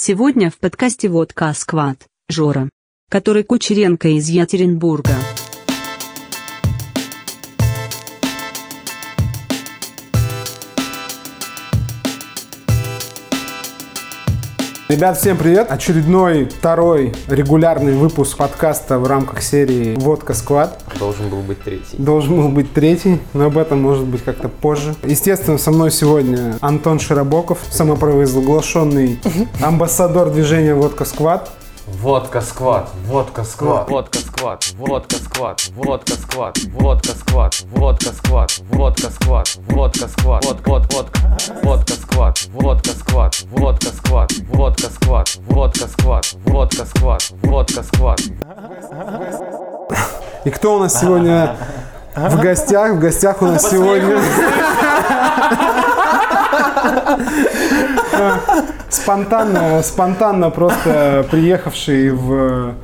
Сегодня в подкасте «Водка Сквад» Жора, который Кучеренко из Екатеринбурга. Ребят, всем привет! Очередной второй регулярный выпуск подкаста в рамках серии «Водка Сквад». Должен был быть третий. Должен был быть третий, но об этом может быть как-то позже. Естественно, со мной сегодня Антон Широбоков, самопровозглашенный амбассадор движения «Водка Сквад». Водка сквад, водка сквад, водка сквад, водка сквад, водка сквад, водка сквад, водка сквад, водка сквад, водка сквад, вод, вод, водка, водка сквад, водка сквад, водка сквад, водка сквад, водка сквад, водка сквад, водка сквад. И кто у нас сегодня в гостях? В гостях у нас сегодня... Спонтанно, спонтанно просто приехавший в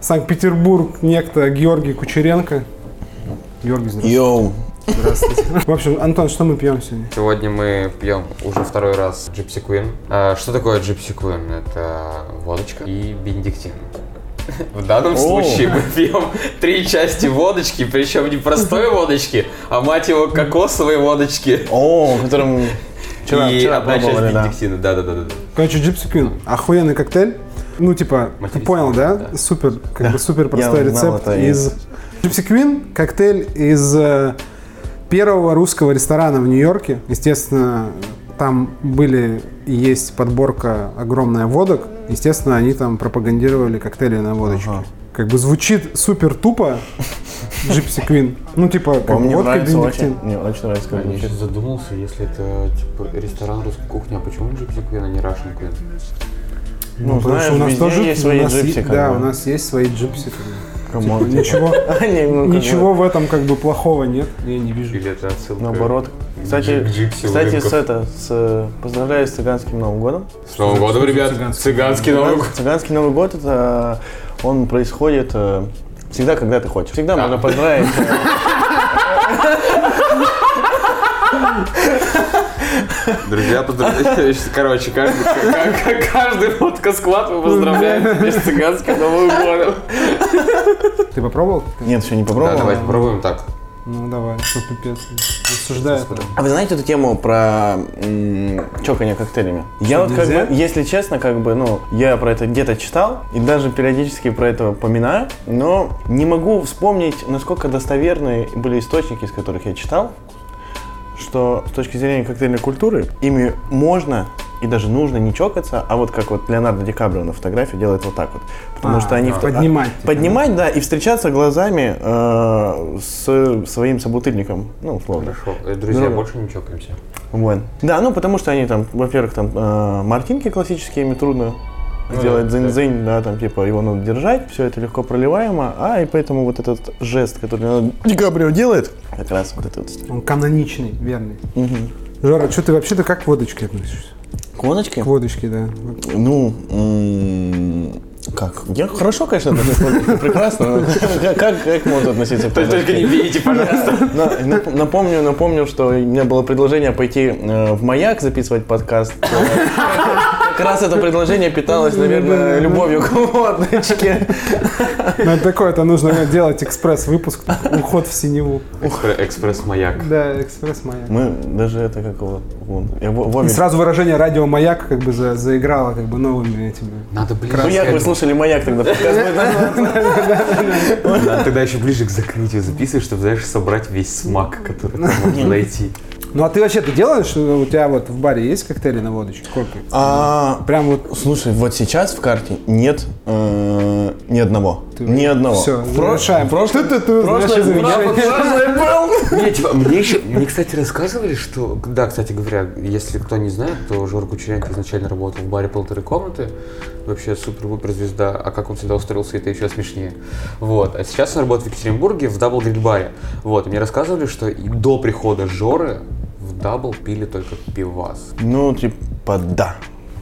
Санкт-Петербург некто Георгий Кучеренко. Георгий, здравствуйте. Йоу. Здравствуйте. В общем, Антон, что мы пьем сегодня? Сегодня мы пьем уже второй раз Gypsy Queen. А, Что такое Gypsy Queen? Это водочка и бенедиктин. В данном случае мы пьем три части водочки, причем не простой водочки, а мать его кокосовой водочки. О, которым вчера, и вчера одна часть да. бенедиктина. Да, да, да, да. Короче, Gypsy Queen. Охуенный коктейль. Ну, типа, ты понял, да? да. Супер, как бы супер простой Я узнал рецепт это из... Gypsy Queen – коктейль из э, первого русского ресторана в Нью-Йорке. Естественно, там были и есть подборка огромная водок. Естественно, они там пропагандировали коктейли на водочке. Ага. Как бы звучит супер тупо Gypsy Queen. Ну, типа, как Мне водка нравится бенедиктин. очень. Мне очень нравится, как Я сейчас задумался, если это типа ресторан русской кухни, а почему Gypsy Queen, а не Russian Queen? Ну, потому знаешь, что у нас тоже есть свои нас gypsy, как Да, бы. у нас есть свои gypsy. Come on, Типа, Ничего, ну, ничего в этом как бы плохого нет, я не вижу. Или это отсылка? Наоборот. Кстати, gypsy кстати, с это, с, поздравляю с цыганским Новым годом. С Новым годом, ребят! Цыганский Новый год! Цыганский Новый год это он происходит э, всегда, когда ты хочешь. Всегда Да. можно поздравить. Друзья, поздравляю. Короче, каждый, к- к- каждый водка-склад мы поздравляем с цыганским Новым годом. Ты попробовал? Нет, еще не Да, попробовал. давайте попробуем так. Ну давай, что пипец. Рассуждает. А вы знаете эту тему про м, чоканье коктейлями? Я вот как нельзя? бы, если честно, как бы, ну, я про это где-то читал и даже периодически про это поминаю, но не могу вспомнить, насколько достоверные были источники, из которых я читал, что с точки зрения коктейльной культуры ими можно и даже нужно не чокаться, а вот как вот Леонардо Ди Каприо на фотографии делает вот так вот. Потому А, что они... да. в- Поднимать, типа, Поднимать, да, и встречаться глазами э, с своим собутыльником, ну, условно. Хорошо. Э, Друзья, Ну, больше не чокаемся. Вот. Да, ну потому что они там, во-первых, там э, мартинки классические, ими трудно Ну сделать да, дзынь-дзынь, да, там типа его надо держать, все это легко проливаемо, а и поэтому вот этот жест, который Леонардо Ди Каприо делает, как раз вот этот. Он каноничный, верный. Мгм. Жора, что ты вообще-то как к водочке относишься? К водочке? К водочке, да. Ну, м, как? Я хорошо, конечно, отношусь к водочке, прекрасно. но Как, как, как можно относиться к водочке? бейте, пожалуйста. На- нап- Напомню, напомню, что у меня было предложение пойти э, в маяк записывать подкаст. Как раз это предложение питалось, наверное, любовью к водочке. Ну это такое, это нужно делать экспресс-выпуск, уход в синеву. Экспресс-маяк. Да, экспресс-маяк. Мы даже это как его... И сразу выражение радио-маяк как бы за- заиграло как бы новыми этими. Надо ближе. Ну, як вы слушали маяк тогда? Надо тогда еще ближе к закрытию записывать, чтобы, знаешь, собрать весь смак, который там можно найти. Ну а ты вообще ты делаешь, что у тебя вот в баре есть коктейли на водочке? Сколько? А, Прям вот Слушай, вот сейчас в карте нет э, ни одного. Ни одного. Все, завершаем. прошлое- значит, замечание. прошлое был. Мне, типа, мне еще, мне, кстати, рассказывали, что, да, кстати говоря, если кто не знает, то Жора Кучеренко изначально работал в баре полторы комнаты, вообще супер-пупер звезда, а как он всегда устроился, это еще смешнее. Вот, а сейчас он работает в Екатеринбурге в Дабл Гриль баре. Вот, и мне рассказывали, что и до прихода Жоры Да, бля, пили только пивас. Ну, типа, да.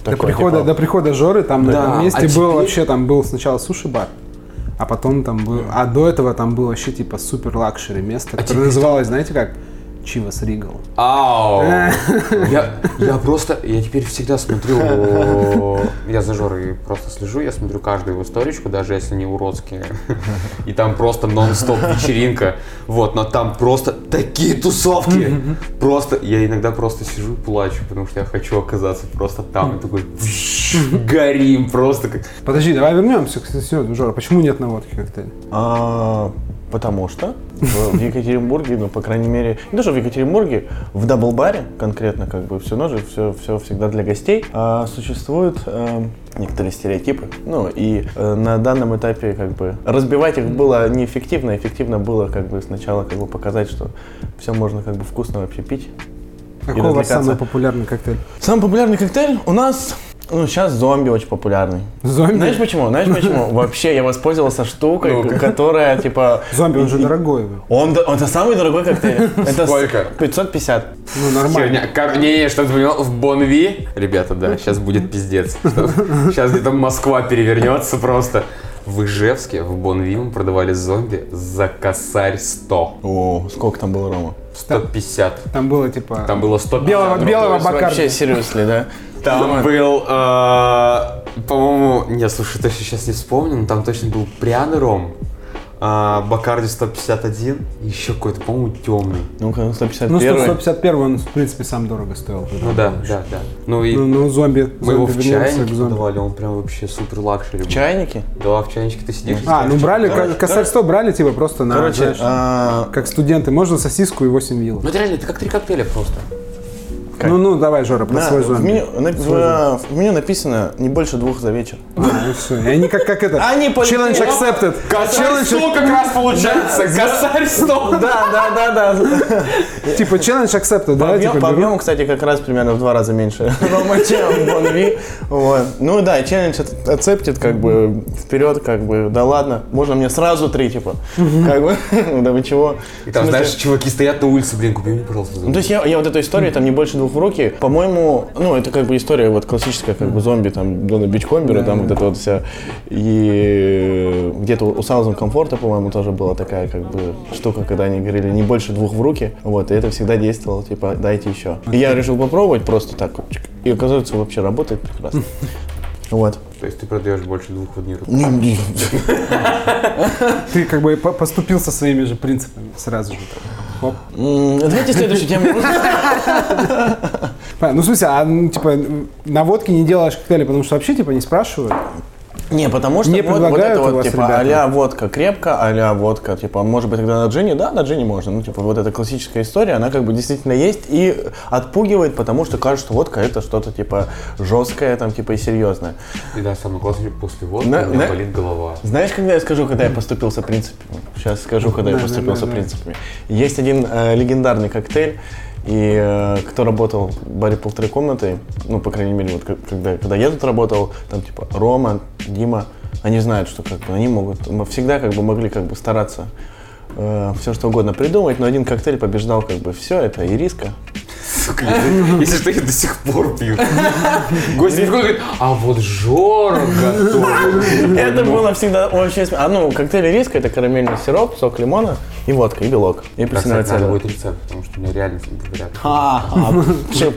До прихода, типа, до прихода Жоры там на Да, этом месте а был теперь- вообще, там был сначала суши-бар, а потом там был, а до этого там было вообще типа супер luxury место, которое теперь называлось, знаете как? Chivas Regal. Ау! Я, я просто, я теперь всегда смотрю, я за Жорой просто слежу, я смотрю каждую его сторичку, даже если они уродские. И там просто нон-стоп вечеринка. Вот, но там просто такие тусовки. Просто, я иногда просто сижу и плачу, потому что я хочу оказаться просто там. И такой, горим просто как... Подожди, давай вернемся к серьезно, Жора. Почему нет наводки коктейля? А, потому что в, Екатеринбурге, ну, по крайней мере, не то, что в Екатеринбурге, в даблбаре конкретно, как бы, все ножи, все, все всегда для гостей, а, существуют э, некоторые стереотипы. Ну, и э, на данном этапе, как бы, разбивать их было неэффективно, эффективно было, как бы, сначала, как бы, показать, что все можно, как бы, вкусно вообще пить. Какой у вас самый популярный коктейль? Самый популярный коктейль у нас, ну, сейчас зомби очень популярный. Зомби? Знаешь почему? Знаешь почему? Вообще, я воспользовался штукой, которая, типа... Зомби, он же дорогой. Он, д- это самый дорогой коктейль. Это Сколько? 550. Ну, нормально. Херня. Не, не, чтобы ты понимал, в Бонви, ребята, да, сейчас будет пиздец. Сейчас где-то Москва перевернется просто. В Ижевске, в Бонви мы продавали зомби за косарь 100. О, сколько там было, Рома? 150. Там было, типа... Там было 100 Белого- белого Бакарди. Вообще, серьезно, да? Там был, э, по-моему, не, слушай, точно сейчас не вспомню, но там точно был пряный ром, а, Бакарди 151, и еще какой-то, по-моему, темный. Ну-ка, Ну, 151 151 он, в принципе, сам дорого стоил. Ну да, да, да. Ну и Ну, ну, зомби. мы его в чайнике зомби. продавали, он прям вообще супер luxury был. Чайники? Да, в чайничке ты сидишь. и А, ну брали, короче, косарь 100 брали, типа, просто на, Короче, знаешь, а, как студенты. Можно сосиску и 8 вилок. Ну это реально, это как три коктейля просто. Как? Ну, ну, давай, Жора, про да, свой в, зомби. меню, на- в- в меню написано не больше двух за вечер. И все. И они как, как это... Они. Challenge accepted. Косарь 100 как раз получается, косарь 100. Да, да, да, да. Типа challenge accepted, По, да? Типа, по берут. объему, кстати, как раз примерно в два раза меньше Рома, чем Бонви. Вот. Ну да, челлендж от- отцептит, как бы, вперед, как бы, да ладно, можно мне сразу три, типа, как бы, да вы чего. И там, В знаешь, чуваки стоят на улице, блин, купи мне, пожалуйста, Ну, то есть я, я вот эту историю, там не больше двух в руки, по-моему, ну, это как бы история вот классическая, как бы зомби, там, Дона Бичкомбера, там вот это вот вся. И где-то у Саузен Комфорта, по-моему, тоже была такая, как бы, штука, когда они говорили не больше двух в руки, вот, и это всегда действовало, типа, дайте еще. И я решил попробовать просто так, и оказывается, вообще работает прекрасно. Вот. То есть ты продаешь больше двух в одни руки. Ты как бы по- поступил со своими же принципами сразу же. Оп. М, Давайте следующую тему. Ну, в смысле, а, ну, типа, на водке не делаешь коктейли, потому что вообще, типа, не спрашивают? Не, потому что Не вот, вот это вот, вас, типа, ребята? а-ля водка крепко, а-ля водка, типа, может быть, тогда на джине, да, на джине можно, ну, типа, вот эта классическая история, она как бы действительно есть и отпугивает, потому что кажется, что водка это что-то, типа, жесткое, там, типа, и серьезное. И да, самое классное, после водки Да, у меня да. болит голова. Знаешь, когда я скажу, когда я поступился принципами? Сейчас скажу, когда я Да, поступился да, да. принципами. Есть один э, легендарный коктейль, и э, кто работал в баре полторы комнаты, ну, по крайней мере, вот когда, когда я тут работал, там, типа, Рома, Дима, они знают, что как бы они могут, мы всегда как бы могли как бы стараться все что угодно придумать, но один коктейль побеждал как бы все, это ириска. Сука, если что, я до сих пор пью. Гость и говорит, а вот Жора готовит. Это было всегда очень смешно. А ну, коктейль ириска это карамельный сироп, сок лимона и водка, и белок. И надо цедра. будет рецепт, потому что мне реально говорят. А, чё,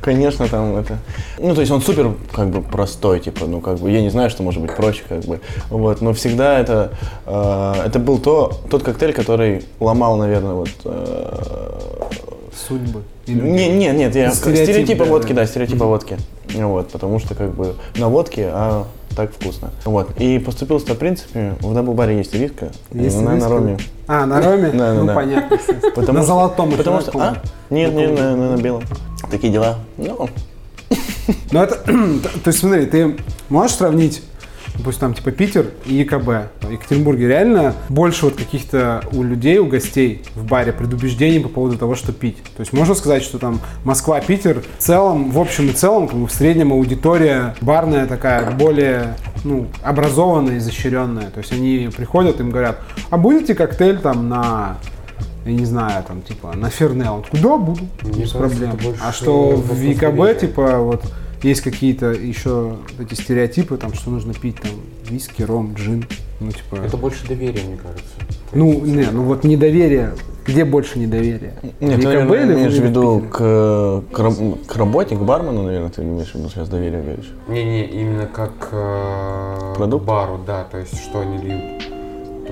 Конечно, там это. Ну, то есть он супер, как бы, простой, типа, ну, как бы, я не знаю, что может быть проще, как бы. Вот, но всегда это, э, это был то, тот коктейль, который ломал, наверное, вот. э, Судьбы. Не, не, нет, я Стереотип, стереотипы да, водки, да. да, стереотипы водки. Вот, потому что как бы на водке, а так вкусно. Вот. И поступил с принципами. В даблбаре есть риска. Есть на, на роме. А, на роме? Да, ну, да. понятно. Потому на что- золотом Потому что. А? Нет, нет, на, на- на белом. Такие дела. Ну, Ну, это, то есть, смотри, ты можешь сравнить, пусть там, типа, Питер и ЕКБ. В Екатеринбурге реально больше вот каких-то у людей, у гостей в баре предубеждений по поводу того, что пить. То есть, можно сказать, что там Москва, Питер в целом, в общем и целом, как бы в среднем аудитория барная такая более, ну, образованная, изощренная. То есть, они приходят, им говорят, а будете коктейль там на я не знаю, там, типа, на Фернел. Да, буду, Мне без кажется, проблем. А что в доверия. типа, вот, есть какие-то еще эти стереотипы, там, что нужно пить там виски, ром, джин. Ну, типа... Это больше доверия, мне кажется. Ну, не, ну вот недоверие. Где больше недоверия? Нет, ты, наверное, имеешь в виду к, к, к работе, к бармену, наверное, ты имеешь в виду сейчас доверие говоришь? Не-не, именно как э, Продукт? к бару, да, то есть что они льют.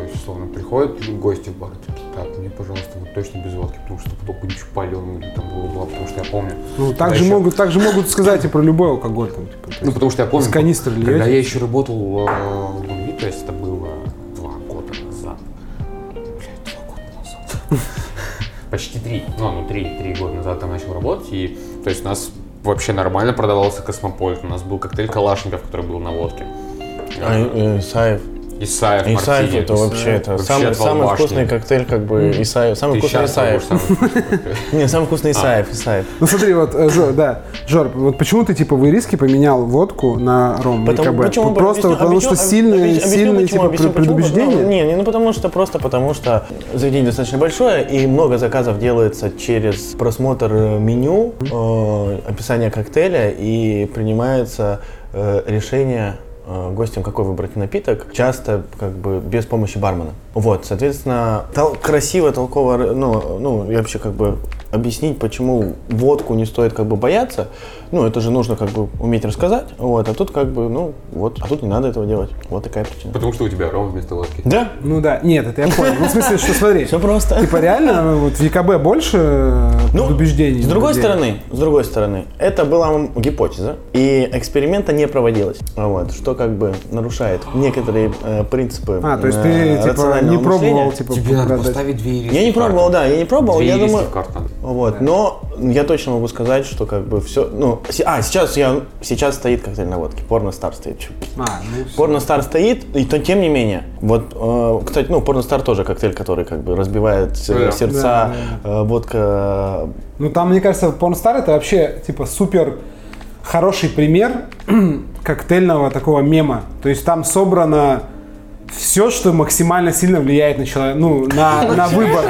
То есть, условно, приходят гости в бар, типа, так, мне, пожалуйста, вот точно без водки, потому что только ничего паленого или там было, потому что я помню. Ну, так же, еще- могут, так же могут сказать и про любой алкоголь. Там, типа, Ну, есть потому что я помню, канистры когда льете. я еще работал э, в МВИ, то есть это было два года назад. Блядь, два года назад. Почти три, ну, ну, три, три года назад там начал работать, и, то есть у нас вообще нормально продавался космополит, у нас был коктейль Калашников, который был на водке. А, э, Исаев. Исаев, Исаев Мартини. это вообще, это Вообще самый, самый вкусный коктейль, как бы Исаев. Самый Ты вкусный Исаев. Не, самый вкусный А. Исаев, Исаев. Ну смотри, вот, э, да, Жор, вот почему ты типа в ириске поменял водку на ром почему? Просто потому что сильные, сильные типа, предубеждения? Ну, не, не, ну потому что просто потому что заведение достаточно большое и много заказов делается через просмотр э, меню, э, описание коктейля и принимается решение гостям, какой выбрать напиток, часто как бы без помощи бармена. Вот, соответственно, тол- красиво, толково, ну, ну, и вообще как бы объяснить, почему водку не стоит как бы бояться, ну, это же нужно как бы уметь рассказать, вот, а тут как бы, ну, вот, а тут не надо этого делать, вот такая причина. Потому что у тебя ром вместо водки. Да, Ну да, нет, это я понял. Ну, в смысле, что смотри, все просто. типа реально вот в ЕКБ больше э, Ну, предубеждений? С другой людей? стороны, с другой стороны, это была гипотеза, и эксперимента не проводилось, вот, что как бы нарушает некоторые э, принципы А, то есть э, ты типа не пробовал, мышления. типа, Тебе надо поставить две Я не пробовал, да, я не пробовал, Две я думаю, надо. Вот, но я точно могу сказать, что как бы все, ну, а сейчас я сейчас стоит коктейль на водке, порно стар стоит. Чё, А, ну, всё. Порно Стар стоит, и то тем не менее. Вот, э, кстати, ну, Порно Стар тоже коктейль, который как бы разбивает э, Да. сердца, Да, э, водка. Ну там, мне кажется, Pornstar это вообще типа супер хороший пример коктейльного такого мема. То есть там собрано все, что максимально сильно влияет на человека, ну, на, на выбор.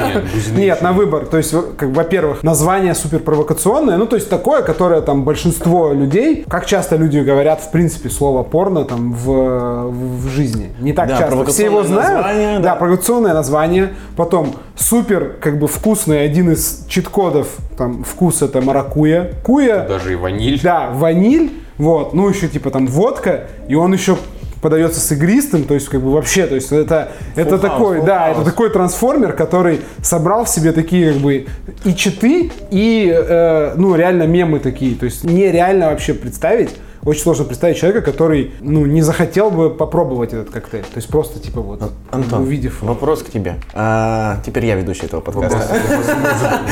Нет, на выбор. То есть, как, во-первых, название супер провокационное, ну, то есть такое, которое там большинство людей, как часто люди говорят, в принципе, слово порно там в, в, жизни. Не так Да, часто. Все его знают. название, да, да. провокационное название. Потом супер, как бы вкусный один из чит-кодов там вкус это маракуя. Куя, Даже и ваниль. да, ваниль, вот, ну еще типа там водка, и он еще подается с игристым, то есть как бы вообще, то есть это, это такой, да, house. это такой трансформер, который собрал в себе такие как бы и читы, и э, ну реально мемы такие, то есть нереально вообще представить, очень сложно представить человека, который ну не захотел бы попробовать этот коктейль, то есть просто типа вот Антон, увидев вопрос к тебе. А, теперь я ведущий этого подкаста.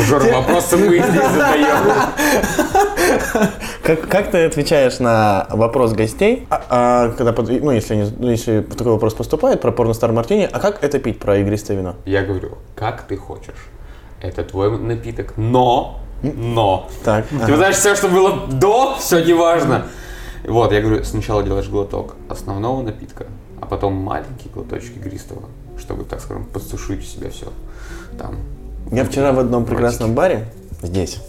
Жора, вопросы мы здесь задаем. Как, как ты отвечаешь на вопрос гостей, а, а, когда, ну, если, они- ну, если такой вопрос поступает про порно Стар Мартини, а как это пить про игристое вино? Я говорю, как ты хочешь. Это твой напиток, но, но. Так, Ты ага. знаешь, все, что было до, все неважно. Вот, я говорю, сначала делаешь глоток основного напитка, а потом маленький глоточек игристого, чтобы, так скажем, подсушить себя все. Там. Я вчера в одном прекрасном баре, здесь,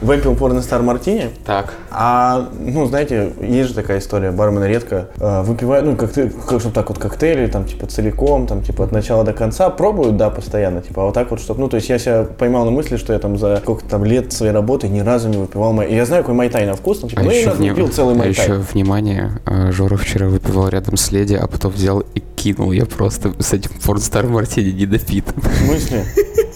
выпил порно Стар Мартини, Так. А, ну, знаете, есть же такая история, бармены редко э, выпивают, ну, как ты, как чтобы так вот коктейли, там, типа, целиком, там, типа, от начала до конца, пробуют, да, постоянно, типа, а вот так вот, чтобы, ну, то есть я себя поймал на мысли, что я там за сколько там лет своей работы ни разу не выпивал май. И я знаю, какой майтай на вкус, ну, типа, ну, я иногда выпил целый а майтай. еще внимание, э, Жора вчера выпивал рядом с леди, а потом взял и кинул. Я просто с этим Порнстар Мартини не допит. В смысле?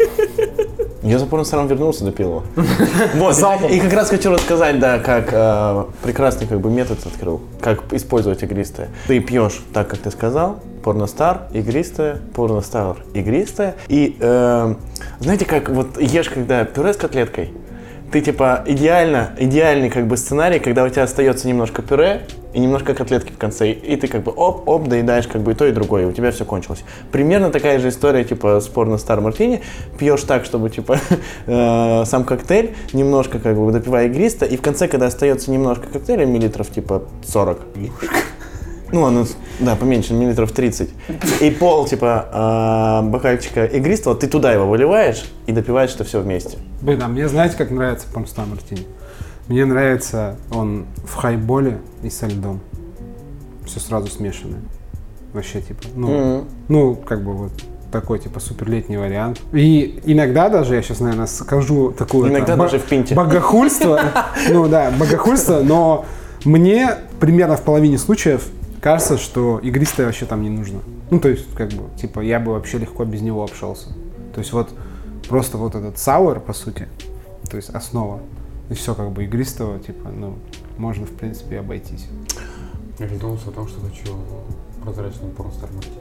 Я за порностаром вернулся, допил его. Вот, и как раз хочу рассказать, да, как э, прекрасный как бы метод открыл, как использовать игристое. Ты пьешь так, как ты сказал, порностар, игристое, порностар, игристое. И э, знаете, как вот ешь, когда пюре с котлеткой, ты типа идеально, идеальный как бы сценарий, когда у тебя остается немножко пюре и немножко котлетки в конце, и ты как бы оп-оп доедаешь как бы и то, и другое, и у тебя все кончилось. Примерно такая же история, типа, с порно Стар Мартини. Пьешь так, чтобы, типа, э, сам коктейль, немножко как бы допивая игристо, и в конце, когда остается немножко коктейля, миллилитров, типа, 40, ну, оно, да, поменьше, миллилитров 30. И пол, типа, э, бокальчика игристого, ты туда его выливаешь и допиваешь это все вместе. Блин, а мне знаете, как нравится Порнстар Мартини? Мне нравится он в хайболе и со льдом. Все сразу смешанное. Вообще, типа, ну, Мгм. ну, как бы вот такой, типа, суперлетний вариант. И иногда даже, я сейчас, наверное, скажу такую... Иногда это, даже в пинте. Богохульство. Ну да, богохульство, но мне примерно в половине случаев кажется, что игристое вообще там не нужно. Ну, то есть, как бы, типа, я бы вообще легко без него обшелся. То есть вот просто вот этот сауэр, по сути, то есть основа, и все как бы игристого, типа, ну, можно, в принципе, обойтись. Я задумался о том, что хочу прозрачный порнстар мартини.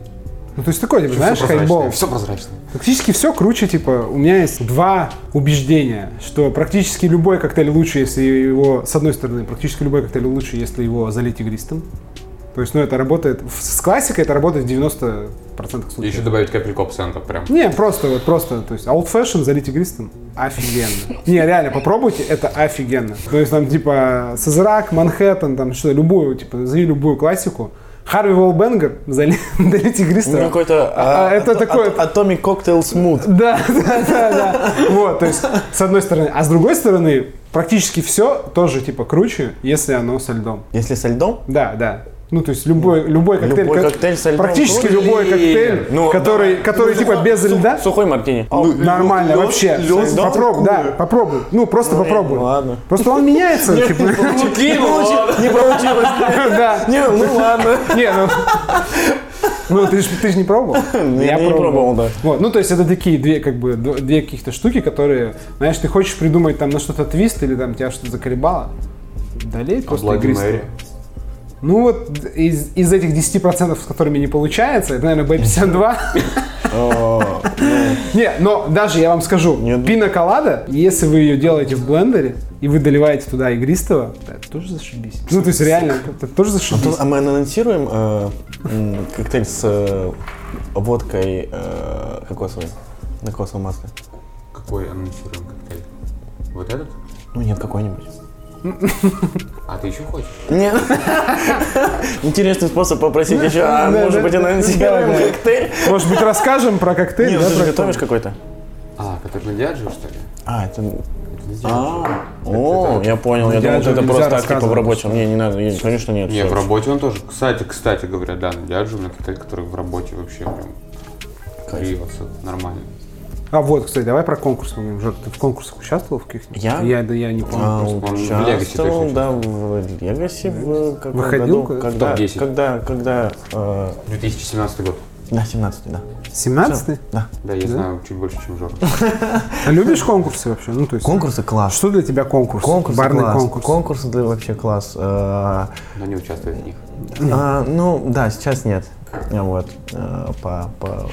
Ну, то есть такой, типа, знаешь, хайбол. Все прозрачное. Практически все круче, типа, у меня есть два убеждения, что практически любой коктейль лучше, если его, с одной стороны, практически любой коктейль лучше, если его залить игристым. То есть, ну, это работает, с классикой это работает в 90% И случаев. еще добавить капельку абсента прям. Не, просто, вот просто, то есть, old fashion залить игристым, офигенно. Не, реально, попробуйте, это офигенно. То есть, там, типа, Сазерак, Манхэттен, там, что, любую, типа, назови любую классику, Харви Волбенгер залить, игристым. Ну, какой-то А, а, это ато- такой- ато- Atomic Cocktail Smooth. Да, да, да, да. Вот, то есть, с одной стороны. А с другой стороны, практически все тоже, типа, круче, если оно со льдом. Если со льдом, Да, да. Ну, то есть, любой, любой коктейль... Любой ко- коктейль со льдом Практически круче. любой коктейль, Ну, который, давай. который Ну, типа, сухой- без льда, Сухой мартини. нормально лёд- вообще. лёд- лёд- попробуй, да, попробуй. Ну, просто Ну, попробуй. ладно. Просто он меняется, типа. Не получилось. Не получилось. Да. Не, ну ладно. Не, ну... Ну, ты же ты ж не пробовал? Я не пробовал, да. Вот, ну, то есть это такие две, как бы, две каких-то штуки, которые, знаешь, ты хочешь придумать там на что-то твист или там тебя что-то заколебало, долей просто. Mary. Ну вот из, из этих 10%, с которыми не получается, это, наверное, B52. О, Не, но даже я вам скажу, Нет. пина колада, если вы ее делаете в блендере, и вы доливаете туда игристого, это тоже зашибись. Ну, то есть реально, это тоже зашибись. А мы анонсируем э, коктейль с э, водкой э, кокосовой, на кокосовом масле? Какой анонсируем коктейль? Вот этот? Ну нет, какой-нибудь. А ты еще хочешь? Нет. Интересный способ попросить еще, а может быть анонсируем коктейль? Может быть, расскажем про коктейль? Нет, ты готовишь какой-то? А, который на Диаджио, что ли? А, это... А, о, я понял. Я думал, Диаджио это просто так, типа, в рассказывать. рабочем. Не, не надо. Не, Конечно, нет. Не, в работе он тоже. Кстати, кстати говоря, да, на Диаджио у меня коктейль, который в работе вообще прям кривится нормально. А вот, кстати, давай про конкурс поговорим. Жор, ты в конкурсах участвовал в каких-нибудь? Я? Я, да я не помню. А, в участвовал, точно да, в Легаси в каком Выходил году? Когда, Топ-10. когда, когда, э, 2017 год. да, 17 да. 17 Да. Да, я Да? знаю чуть больше, чем Жора. А любишь конкурсы вообще? Ну, то есть, Конкурсы класс. что для тебя конкурс? Конкурсы Барный класс. конкурс. Конкурсы да, вообще класс. Э, Но не участвует в них. а, ну, да, сейчас нет. Вот. э, По, по,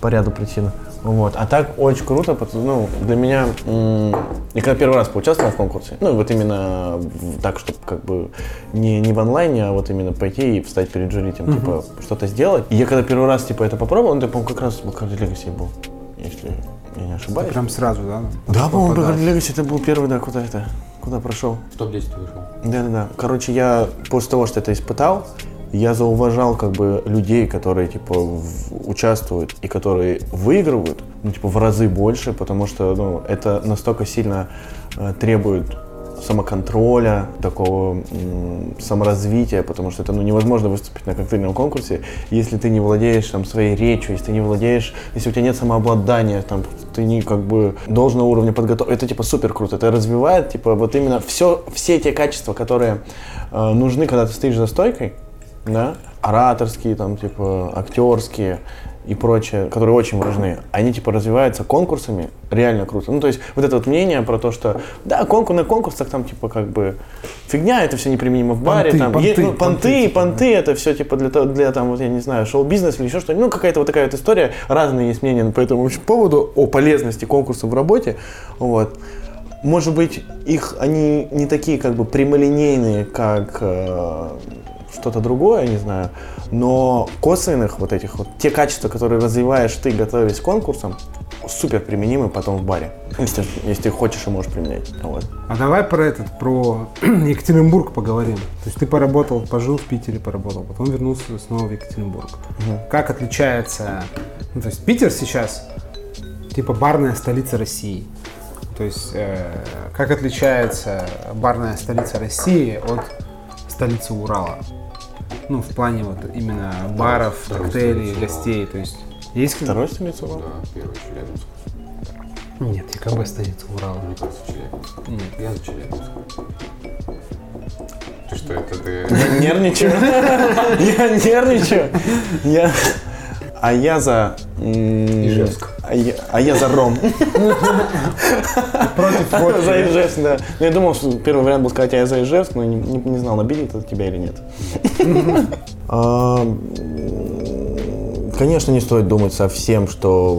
по ряду причин. Вот. А так очень круто, потому- ну, для меня, м, я когда первый раз поучаствовал в конкурсе, ну, вот именно так, чтобы как бы не, не в онлайне, а вот именно пойти и встать перед жюри, тем, типа, что-то сделать. И я когда первый раз, типа, это попробовал, ну, я, по-моему, как раз в Bacardi Legacy был, если я не ошибаюсь. Прям сразу, да? Да, по-моему. Bacardi Legacy это был первый, да, куда это, куда прошел. В топ-10 вышел. Да-да-да. Короче, я после того, что это испытал, я зауважал как бы людей, которые типа в- участвуют и которые выигрывают, ну типа в разы больше, потому что ну это настолько сильно э, требует самоконтроля, такого м, саморазвития, потому что это ну, невозможно выступить на коктейльном конкурсе, если ты не владеешь там, своей речью, если ты не владеешь, если у тебя нет самообладания, там, ты не как бы должного уровня подготовки. Это типа супер круто. Это развивает типа вот именно все, все те качества, которые э, нужны, когда ты стоишь за стойкой, да, ораторские, там, типа, актерские и прочее, которые очень важны, они, типа, развиваются конкурсами, реально круто. Ну, то есть, вот это вот мнение про то, что, да, конкурс на конкурсах, там, типа, как бы, фигня, это все неприменимо в баре, Понты, там, понты, е- ну, понты, понты, типа, понты, это все, типа, для, для, там, вот, я не знаю, шоу-бизнеса или еще что-нибудь, ну, какая-то вот такая вот история, разные есть мнения по этому поводу, о полезности конкурса в работе, вот. Может быть, их они не такие как бы прямолинейные, как э, что-то другое, не знаю, но косвенных вот этих вот, те качества, которые развиваешь ты, готовясь к конкурсам, супер применимы потом в баре. Если, если хочешь и можешь применять. Вот. А давай про этот, про Екатеринбург поговорим. То есть ты поработал, пожил в Питере, поработал, потом вернулся снова в Екатеринбург. Как отличается... Ну, то есть Питер сейчас типа барная столица России. То То есть, э, как отличается барная столица России от столицы Урала? Ну, в плане вот именно баров, второй коктейлей, гостей. То есть, есть... как- Второй столица Урала? Да, первый Челябинск. Нет, ЕКБ столица Урала. Мне кажется, Челябинск. Нет. Я за Челябинск. Ты что, это ты... Я нервничаю. Я нервничаю. Я... А я за... Ижевск. А я, а я за Ром. Против водки. За Ижевск, да. Ну, я думал, что первый вариант был сказать, а я за Ижевск, но не, не- не знал, обидит это тебя или нет. Конечно, не стоит думать совсем, что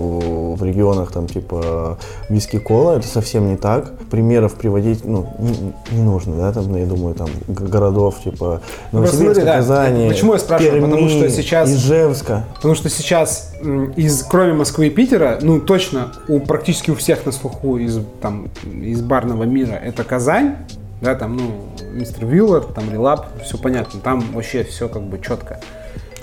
в регионах там типа виски кола, это совсем не так. Примеров приводить, ну, не, не нужно, да, там, ну, я думаю, там, городов типа просто Новосибирска, смотри, да, Казани, почему я спрашиваю? Перми, Потому что сейчас- Ижевска. Потому что сейчас из, кроме Москвы и Питера, ну точно у практически у всех на слуху из, там, из барного мира это Казань, да, там, ну, мистер Виллер, там, Релап, все понятно, там вообще все как бы четко.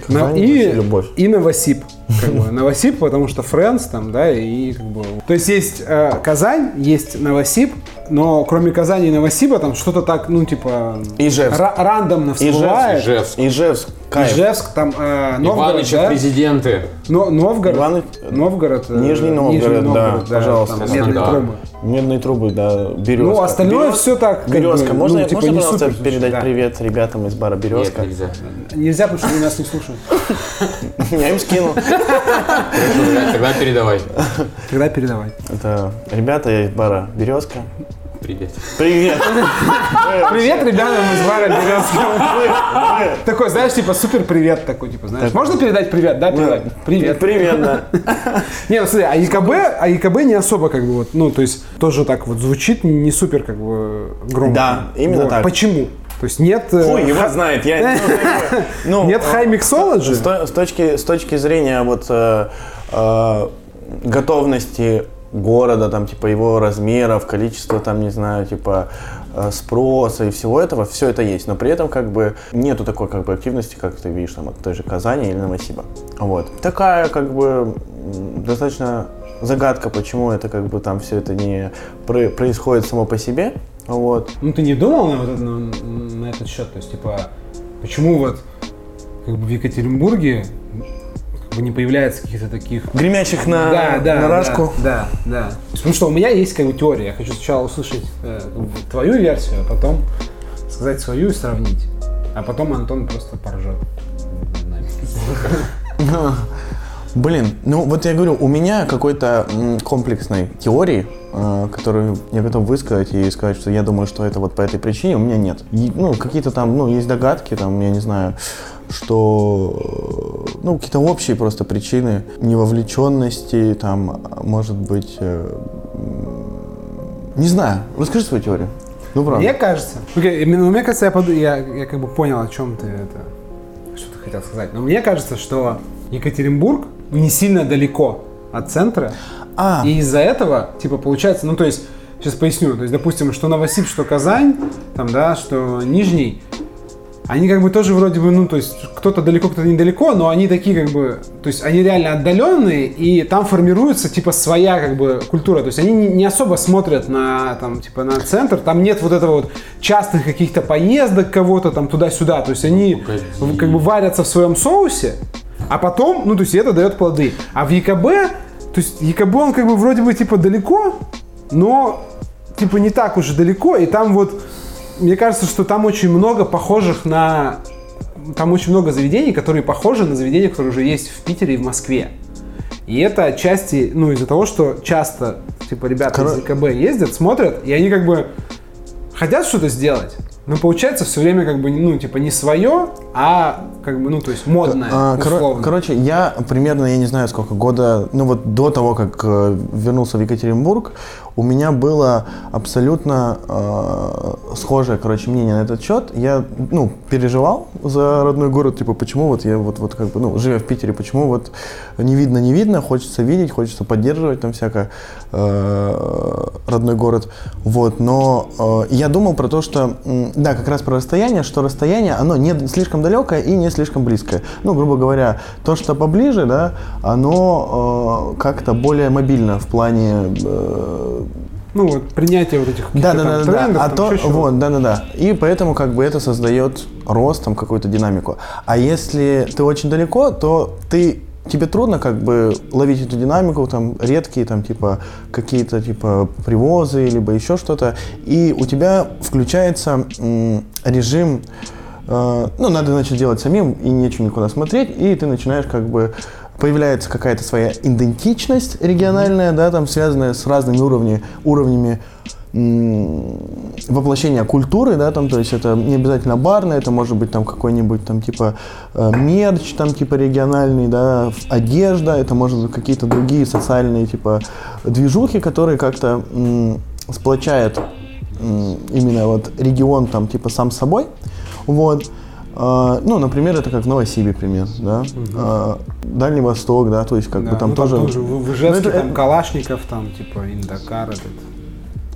Казань и, любовь. и Новосиб. Как бы, Новосиб, потому что Френдс там, да, и как бы... То есть есть э, Казань, есть Новосиб, но кроме Казани и Новосиба там что-то так, ну, типа... Ижевск. ра- рандомно всплывает. Ижевск. Ивановск, кайф. Ижевск, там э, Новгород, Иваныча да? президенты. Но, Новгород, Иваныч- Новгород, э, Нижний Новгород, да, пожалуйста. там медные Да. трубы. Медные трубы, да, березка. Ну, остальное Берез- все так, как Березка. бы, можно, ну, типа, можно пожалуйста, супер передать да. привет ребятам из бара Нет, Березка? нельзя. Нельзя, потому что они нас не слушают. Я им скину. Хорошо, Тогда передавай. Тогда передавай. Это ребята из бара Березка. Привет. Привет. Привет, ребята, из бара Березка. Такой, знаешь, типа супер привет такой, типа, знаешь. Можно передать привет, да? Передать? Привет. Привет, да. Не, ну смотри, а ЕКБ, а ЕКБ не особо как бы вот, ну, то есть тоже так вот звучит не супер как бы громко. Да, именно так. Почему? То есть нет... э, Хуй его знает. Я, ну, Нет э, high mixology? С, то- с точки, с точки зрения вот э, э, готовности города, там, типа, его размеров, количества, там, не знаю, типа, э, спроса и всего этого, все это есть. Но при этом, как бы, нету такой, как бы, активности, как ты видишь, там, от той же Казани или Новосиба. Вот. Такая, как бы, достаточно загадка, почему это, как бы, там все это не про- происходит само по себе. Вот. Ну, ты не думал на, вот на, на этот счет? То есть, типа, почему вот как бы в Екатеринбурге не появляется каких-то таких... Гремящих на, да, да, на рашку. Да, да, да. Потому что у меня есть как бы теория. Я хочу сначала услышать э, твою версию, а потом сказать свою и сравнить. А потом Антон просто поржет. Блин, ну вот я говорю, у меня какой-то комплексной теории, э, которую я готов высказать и сказать, что я думаю, что это вот по этой причине, у меня нет. И, ну, какие-то там, ну, есть догадки, там, я не знаю, что, э, ну, какие-то общие просто причины невовлеченности, там, может быть, э, не знаю, расскажи свою теорию. Ну, правда. Мне кажется, окей, именно мне кажется, я, поду- я, я как бы понял, о чем ты это, что ты хотел сказать. Но мне кажется, что Екатеринбург не сильно далеко от центра, А, и из-за этого, типа, получается, ну, то есть, сейчас поясню, то есть, допустим, что Новосиб, что Казань, там, да, что Нижний, они как бы тоже вроде бы, ну, то есть, кто-то далеко, кто-то недалеко, но они такие как бы, то есть, они реально отдаленные, и там формируется, типа, своя, как бы, культура. То есть, они не, особо смотрят на, там, типа, на центр, там нет вот этого вот частых каких-то поездок кого-то там туда-сюда. То есть, они в- как бы варятся в своем соусе, а потом, ну, то есть, это дает плоды. А в ЕКБ, то есть, ЕКБ, он как бы вроде бы, типа, далеко, но, типа, не так уж и далеко, и там вот, мне кажется, что там очень много похожих на... Там очень много заведений, которые похожи на заведения, которые уже есть в Питере и в Москве. И это отчасти, ну, из-за того, что часто, типа, ребята Коро- из ЕКБ ездят, смотрят, и они как бы хотят что-то сделать, но получается все время как бы, ну, типа, не свое, а как бы, ну, то есть модное, А, условно. короче, я примерно, я не знаю, сколько года, ну вот до того, как э, вернулся в Екатеринбург, у меня было абсолютно э, схожее, короче, мнение на этот счет. Я, ну, переживал за родной город, типа, почему вот я вот, вот как бы, ну, живя в Питере, почему вот не видно, не видно, хочется видеть, хочется поддерживать там всякое э, родной город, вот, но э, я думал про то, что, да, как раз про расстояние, что расстояние, оно не слишком далекое и не слишком близкое. Ну, грубо говоря, то, что поближе, да, оно э, как-то более мобильно в плане э, Ну, вот принятие вот этих Да, да, да, трендов, да. А то, еще вот, да, да, да. И поэтому как бы это создает рост, там, какую-то динамику. А если ты очень далеко, то ты тебе трудно как бы ловить эту динамику, там редкие там типа какие-то типа привозы либо еще что-то, и у тебя включается м, режим, ну надо значит делать самим и нечем никуда смотреть, и ты начинаешь как бы появляется какая-то своя идентичность региональная, да, там связанная с разными уровнями, уровнями воплощения культуры, да, там, то есть это не обязательно барное, это может быть там какой-нибудь там типа э, мерч, там типа региональный, да, одежда, это может быть какие-то другие социальные типа движухи, которые как-то сплочают именно вот регион там типа сам собой, вот. А, ну, например, это как в Новосибе, пример, да, А, Дальний Восток, да, то есть как Да, бы там ну, тоже. в, в Ижевске Ну, это- там Калашников, там, типа, Индакар этот.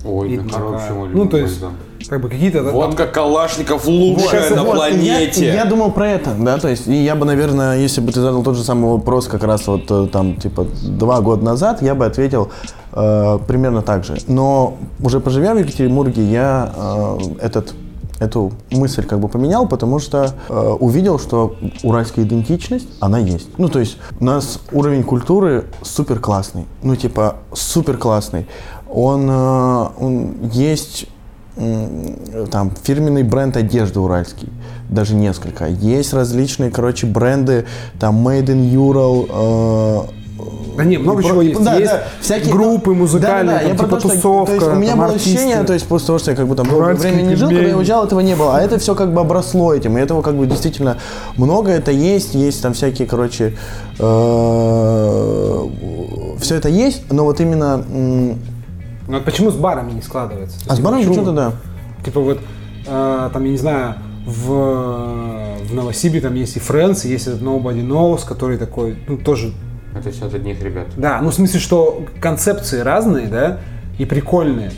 Ой, Видно, Dakar вообще мой Ну, то есть, как бы какие-то... там- Водка Калашников Вот, лучшая на вот, планете. Я, я думал про это, да, то есть, и я бы, наверное, если бы ты задал тот же самый вопрос как раз вот э, там, типа, два года назад, я бы ответил э, примерно так же. Но уже поживя в Екатеринбурге, я э, этот эту мысль как бы поменял, потому что э, увидел, что уральская идентичность, она есть. Ну, то есть у нас уровень культуры супер классный. Ну, типа, супер классный. Он, э, он есть там фирменный бренд одежды уральский, даже несколько. Есть различные, короче, бренды, там Made in Ural, э, Да не, много чего про- есть. да, есть да, всякие группы музыкальные, да, да, там, я типа то, что- тусовка, то есть у меня там, было артисты. ощущение, то есть после того, что я как бы там долгое время не жил, когда я уезжал, этого не было. А это все как бы обросло этим. И этого как бы действительно много это есть. Есть там всякие, короче, все это есть, но вот именно... Ну, вот почему с барами не складывается? А с Типа, почему? почему-то да. Типа вот, э, там, я не знаю, в, в Новосибе там есть и Friends, и есть этот Nobody Knows, который такой, ну, тоже Это все от одних ребят. Да, ну в смысле, что концепции разные, да, и прикольные.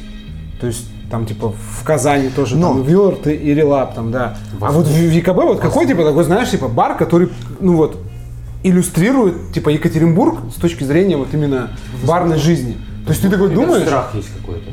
То есть там типа в Казани тоже Но- там Вилард и, и Релап там, да. А вот в ВКБ вот какой типа такой, знаешь, типа бар, который, ну вот, иллюстрирует типа Екатеринбург с точки зрения вот именно барной жизни. То есть ты такой думаешь, страх есть какой-то.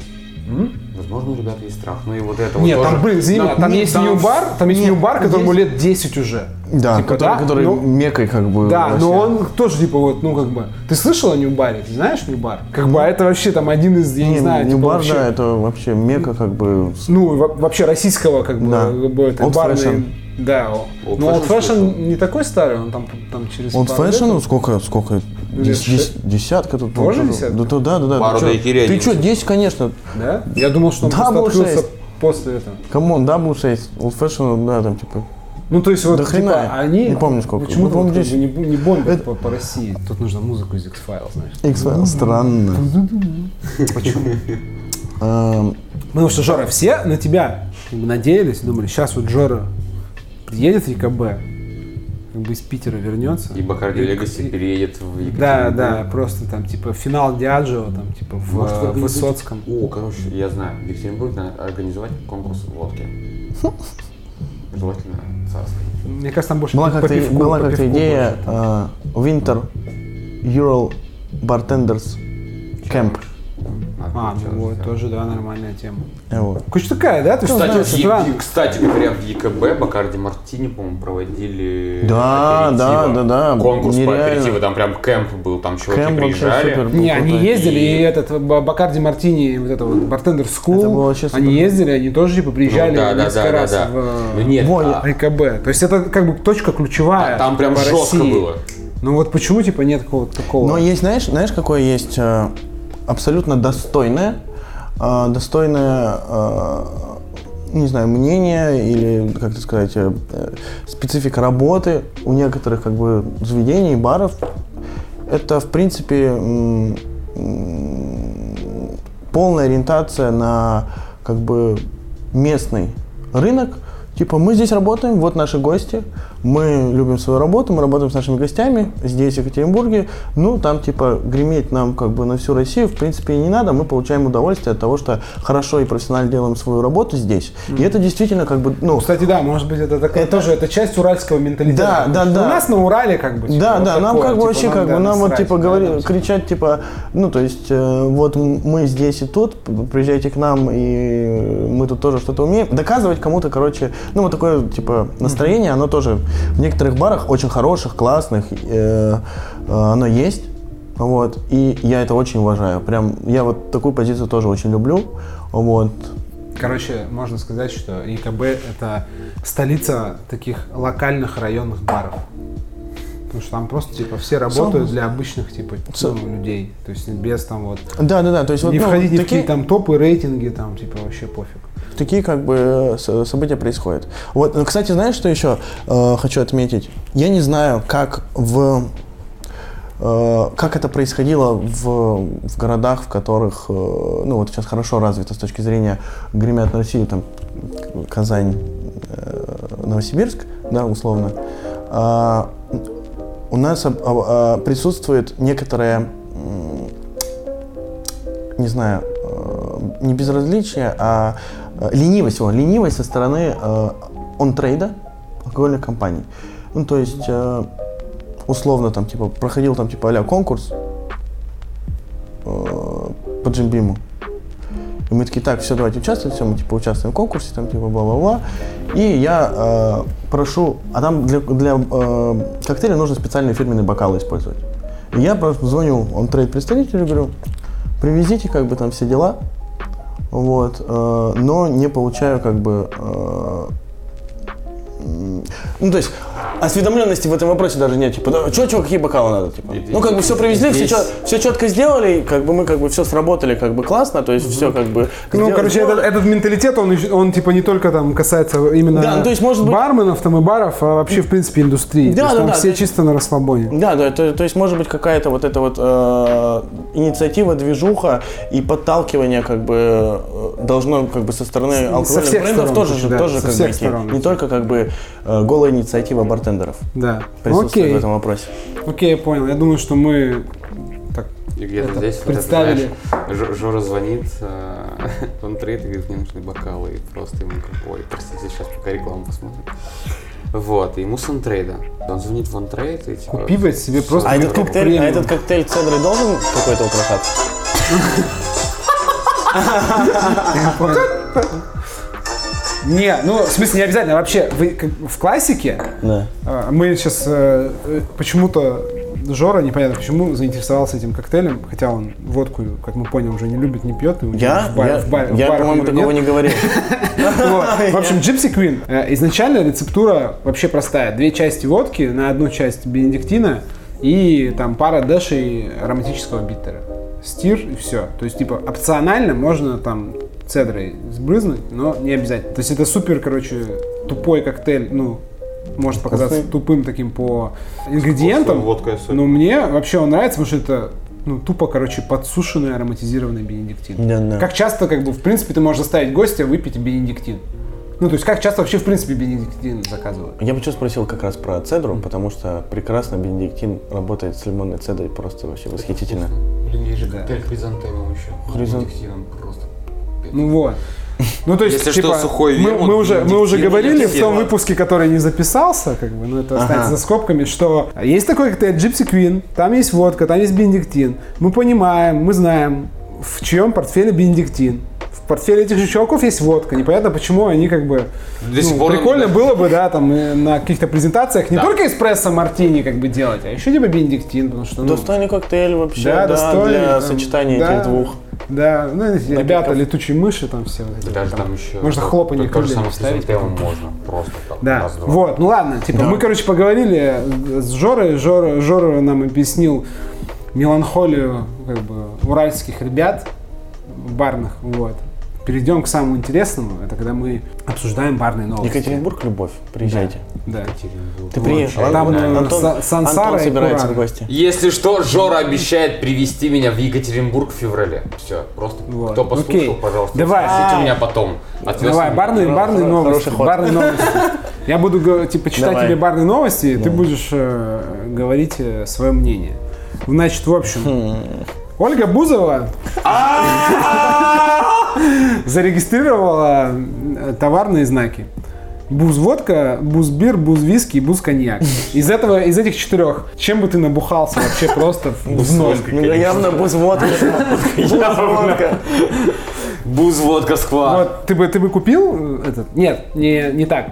Возможно, у ребят есть страх. Ну и вот это нет, вот там, тоже. блин, Да, там нет, есть нью-бар, там есть нью-бар, которому есть- лет 10 уже. Да, Типа, который, да, который но- мекой как бы Да, вообще. но он тоже типа вот, ну как бы, ты слышал о Нью-баре, ты знаешь Нью-бар? Как бы, а это вообще там один из, я не, Не, знаю, типа, Нью-бар, вообще- да, это вообще мека как бы... ну, во- вообще российского, как бы, Да. как бы, это, Old барный- fashion. Да, Old но Old fashion Fashion не такой старый, он там, там через Old пару лет. Fashion, ну, сколько, сколько? Дес- дес- десятка тут. Тоже ну, десятка? Да, да, да, да. Пару ты? Икеи Ты что, 11. 10, конечно. Да? Я думал, что он Да, просто был открылся шесть. после этого. Come on, да, был 6. Old Fashion, да, там типа... Ну, то есть, вот, Да типа, хрена. они... Не помню, сколько. Почему-то Ну, вот, здесь- не, не бомбят Это- по, по России. Тут нужно музыку из X-Files, знаешь. X-Files, странно. Эм, Потому что, Жора, все на тебя надеялись, думали, сейчас вот Жора приедет в ЕКБ, как бы из Питера вернется. И Bacardi Legacy и- переедет в Екатеринбург. Да, да, просто там типа финал Диаджио, там типа в, Может, в Высоцком. О, короче, я знаю, в Екатеринбурге надо организовать конкурс водки. Желательно царской. Мне кажется, там больше Была как-то пивку, была как-то идея больше э, Winter Ural Bartenders Camp. Надо А, будет ну вот, тоже, да, нормальная тема. Э, вот. Короче, такая, да? Есть, Кстати, знаешь, в Е- кстати говоря, в ЕКБ Бакарди Мартини, по-моему, проводили Да, да, да, да, конкурс по нереально. аперитиву, там прям camp был, там чуваки camp приезжали. супер. Не, они ездили, И- и этот Ба- Bacardi Martini, вот это вот Bartender School, они ездили, они тоже типа приезжали Ну, да, да, несколько да, да, раз да. в Ну нет, Во, а- в ИКБ. То есть это как бы точка ключевая. там прям по жестко России. было. Ну вот почему типа нет какого-то такого? Но есть, знаешь, знаешь, какое есть э, абсолютно достойное, э, достойное, э, не знаю, мнение или, как это сказать, э, специфика работы у некоторых как бы заведений, баров. Это, в принципе, полная ориентация на как бы местный рынок. Типа, мы здесь работаем, вот наши гости, мы любим свою работу, мы работаем с нашими гостями здесь, в Екатеринбурге. Ну, там, типа, греметь нам как бы на всю Россию, в принципе, и не надо. Мы получаем удовольствие от того, что хорошо и профессионально делаем свою работу здесь. И это действительно как бы, ну, Кстати, да, может быть, это, такое Это- тоже это часть уральского менталитета. Да, да, да. У нас на Урале как бы. типа, Да, вот да, нам такое, как бы типа, вообще как бы нам вот типа говори, кричать типа, ну то есть э, вот мы здесь и тут, приезжайте к нам и мы тут тоже что-то умеем. Доказывать кому-то, короче, ну вот такое типа настроение, оно тоже в некоторых барах очень хороших, классных, э, э, оно есть. Вот, и я это очень уважаю. Прям, я вот такую позицию тоже очень люблю. Вот. Короче, можно сказать, что ЕКБ это столица таких локальных районных баров. Потому что там просто типа все работают для обычных типа Со- ну, людей. То есть без там вот Да, да, да. То есть вот не ну, входить ни в такие- какие там топы, рейтинги, там типа вообще пофиг. Такие как бы э, события происходят. Вот, ну, кстати, знаешь, что еще э, хочу отметить? Я не знаю, как в э, как это происходило в, в городах, в которых, э, ну вот сейчас хорошо развито с точки зрения гремят на Россию, там Казань, э, Новосибирск, да, условно. А, у нас а, присутствует некоторое, м, не знаю, э, не безразличие, а э, ленивость, о, ленивость со стороны э, он-трейда алкогольных компаний. Ну, то есть, э, условно, там, типа, проходил там, типа, а конкурс по джимбиму. И мы такие, так, все, давайте участвовать, все, мы, типа, участвуем в конкурсе, там, типа, бла-бла-бла. И я э, прошу, а там для, для э, коктейля нужно специальные фирменные бокалы использовать. И я просто звоню он трейд представителю, говорю, привезите, как бы, там, все дела. Вот, э, но не получаю, как бы, э, ну, то есть, осведомленности в этом вопросе даже нет. Типа, да, что, что, какие бокалы надо? Типа? Ну, как бы все привезли, все, Здесь- все четко сделали, как бы мы как бы все сработали как бы классно, то есть все как бы... Ну, сдел- короче, сделали. этот, этот менталитет, он, он типа не только там касается именно Да, ну, то есть, может быть- барменов там и баров, а вообще, в принципе, индустрии. Да, То есть да, там да, все есть- чисто на расслабоне. Да, да, то, то есть может быть какая-то вот эта вот э, инициатива, движуха и подталкивание как бы э, должно как бы со стороны Со алкогольных всех брендов сторон, тоже, же- да, тоже со как бы идти. сторон. не только как бы э, голая инициатива бартендеров Да. присутствует Окей. в этом вопросе. Окей, я понял. Я думаю, что мы так И где-то Это здесь вот представили. это, знаешь, Жо- Жора звонит, э, он трейд и говорит, мне нужны бокалы. И просто ему говорит, ой, простите, сейчас пока рекламу посмотрим. Вот, и ему с онтрейда. Он звонит в онтрейд и типа... купи блядь, себе просто А этот коктейль, а премиум. этот коктейль цедрой должен какой-то украшаться? Не, ну, в смысле, не обязательно. Вообще, вы в классике Да. а, мы сейчас почему-то Жора, непонятно почему, заинтересовался этим коктейлем, хотя он водку, как мы поняли, уже не любит, не пьет. и Я, в бар- я, в бар- я, барах по-моему, такого нет. не говорил. В общем, Gypsy Queen. э, Изначально рецептура вообще простая. Две части водки на одну часть бенедиктина и там пара дэшей ароматического биттера. Стир и все. То есть, типа, опционально можно там цедрой сбрызнуть, но не обязательно. То есть это супер, короче, тупой коктейль, ну, может показаться Вкусный. тупым таким по ингредиентам. водкой особенно. Но мне вообще он нравится, потому что это ну, тупо, короче, подсушенный ароматизированный бенедиктин. Да, да. Как часто, как бы, в принципе, ты можешь заставить гостя выпить бенедиктин? Ну, то есть, как часто вообще, в принципе, бенедиктин заказывают? Я бы что спросил как раз про цедру, потому что прекрасно бенедиктин работает с лимонной цедрой, просто вообще восхитительно. Блин, есть же Да. коктейль хризантемом еще. Хризан- Бенедиктином просто. Ну вот. Ну, то есть, Если типа, что, сухой мы, вермут, мы уже, мы уже говорили в том выпуске, который не записался, как бы, ну это останется Ага. за скобками, что есть такой коктейль Gypsy Queen, там есть водка, там есть бенедиктин. Мы понимаем, мы знаем, в чьем портфеле бенедиктин. В портфеле этих же чуваков есть водка. Непонятно, почему они как бы... До ну, прикольно они- было бы, да, там э, на каких-то презентациях не только эспрессо мартини как бы делать, а еще типа бенедиктин, потому что... ну, Достойный коктейль вообще, Да, да, достойный, для сочетания да. этих двух. Да, ну эти ребята, летучие мыши там все. Даже там, там еще... Можно хлопанье То же крыльями самое с вставить. хризантемом можно. Просто так. Да, вот, ну ладно, типа, Да. мы, короче, поговорили с Жорой, Жора, Жора нам объяснил меланхолию, как бы, уральских ребят барных, вот. перейдем к самому интересному. Это когда мы обсуждаем барные новости. Екатеринбург, любовь, приезжайте. Да. Ты приехал. Там, э, Антон, Са- Сансара Антон и собирается в гости. Если что, Жора обещает привести меня в Екатеринбург в феврале. Все, просто Вот. кто послушал, Окей. пожалуйста, Давай. спросите меня потом. Отвез Давай, барные, барные новости. Барные новости. Я буду типа читать Давай. тебе барные новости, и ты будешь э, говорить свое мнение. Значит, в общем, Хм. Ольга Бузова зарегистрировала э, товарные знаки. Буз-водка, буз-бир, буз-виски и буз-коньяк. Из этого, из этих четырех, чем бы ты набухался вообще просто в ноль? Ну, явно бузводка. Бузводка. Буз, водка, сква. Вот, ты бы, ты бы купил этот? Нет, не, не так.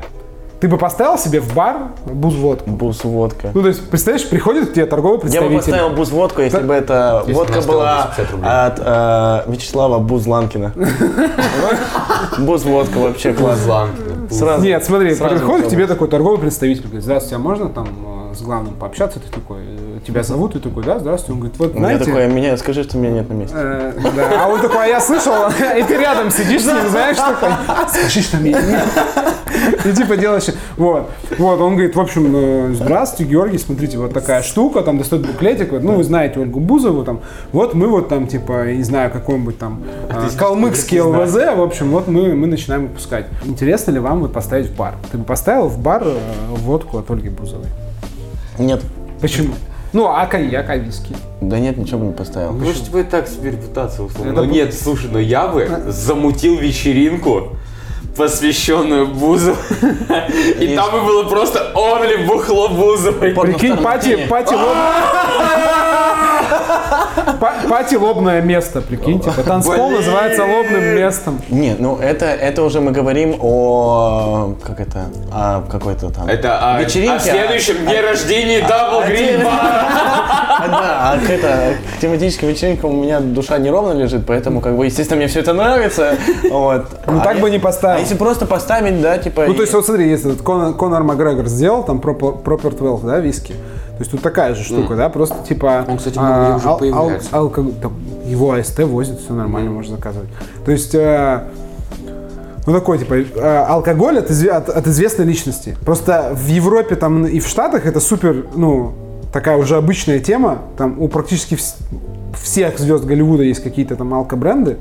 Ты бы поставил себе в бар буз-водку. Бузводка. Ну, то есть, представляешь, приходит к тебе торговый Я бы представитель. поставил бузводку, если Да. бы эта Если водка была 250 рублей. от э, Вячеслава Бузланкина. Бузводка вообще класс. Бузланкина. Сразу. Нет, смотри, приходит к тебе такой торговый представитель, говорит, здравствуйте, а можно там с главным пообщаться? Ты такой, э, тебя зовут? Ты такой, да, здравствуйте. Он говорит, вот, У меня знаете... такое, меня, скажи, что меня нет на месте. э, да. А он такой, а я слышал, и ты рядом сидишь с ним, знаешь, такой, скажи, что меня нет. И типа делаешь, вот, вот, он говорит, в общем, э, здравствуйте, Георгий, смотрите, вот такая штука, там достает буклетик, вот, ну, вы знаете Ольгу Бузову, там, вот мы вот там, типа, я не знаю, какой-нибудь там э, калмыкский ЛВЗ, в общем, вот мы, мы начинаем выпускать. Интересно ли вам вот поставить в бар? Ты бы поставил в бар водку от Ольги Бузовой? Нет. Почему? Ну, а коньяк, а виски? Да нет, ничего бы не поставил. Ну, что вы так себе репутацию условно. Это Ну нет, слушай, но я бы замутил вечеринку, посвященную Бузову. И там бы было просто онли бухло Бузовой. Прикинь, пати, пати, Пати лобное место, прикинь, типа танцпол называется лобным местом. Нет, ну это, это уже мы говорим о... Как это? О какой-то там... Это о, Вечеринке, о следующем дне рождения Дабл а Грин. А, да, а к, это, к тематическим вечеринкам у меня душа неровно лежит, поэтому, как бы, естественно, мне все это нравится. Вот. Ну А так бы не поставил. А если просто поставить, да, типа... Ну, то есть, вот смотри, если Конор, Конор Макгрегор сделал там Proper, Proper 12, да, виски, то есть тут такая же штука, да, просто типа... Он, кстати, где уже появляется. алко- там его АСТ возит, все нормально, можно заказывать. То есть... э, ну, такой, типа, э, алкоголь от, изве- от- от известной личности. Просто в Европе там и в Штатах это супер, ну, такая уже обычная тема. Там у практически вс- всех звезд Голливуда есть какие-то там алкобренды,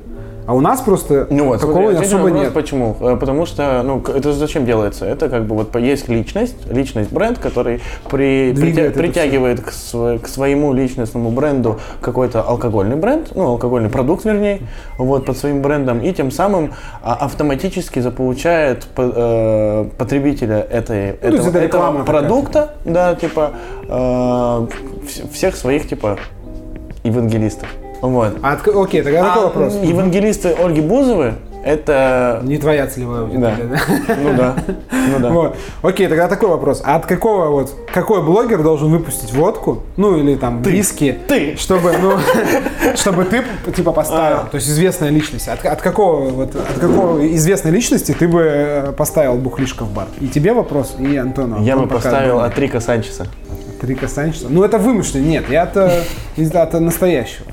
а у нас просто Ну вот, такого смотри, особо вопрос, нет. Почему? Э, Потому что, ну, это зачем делается? Это как бы вот есть личность, личность бренд, который при, притя- притягивает к, сво- к своему личностному бренду какой-то алкогольный бренд, ну, алкогольный продукт, вернее, вот, под своим брендом, и тем самым а, автоматически заполучает по- э, потребителя этой, Ну, этого, это этого такая, продукта, да, типа, э, вс- всех своих, типа, евангелистов. Вот. А окей, тогда такой А вопрос. Евангелисты Ольги Бузовой это. Не твоя целевая аудитория, да? Ну да. Ну да. Вот. Окей, тогда такой вопрос. А от какого вот, какой блогер должен выпустить водку, ну или там виски, Ты. чтобы, ну, чтобы ты типа поставил, то есть известная личность. От, от какого вот, от какого известной личности ты бы э, поставил бухлишко в бар? И тебе вопрос, и Антону. Я бы Антон поставил от Рика Санчеса. Три Санчеса. Ну это вымышленный, нет, я от, э, из- от настоящего.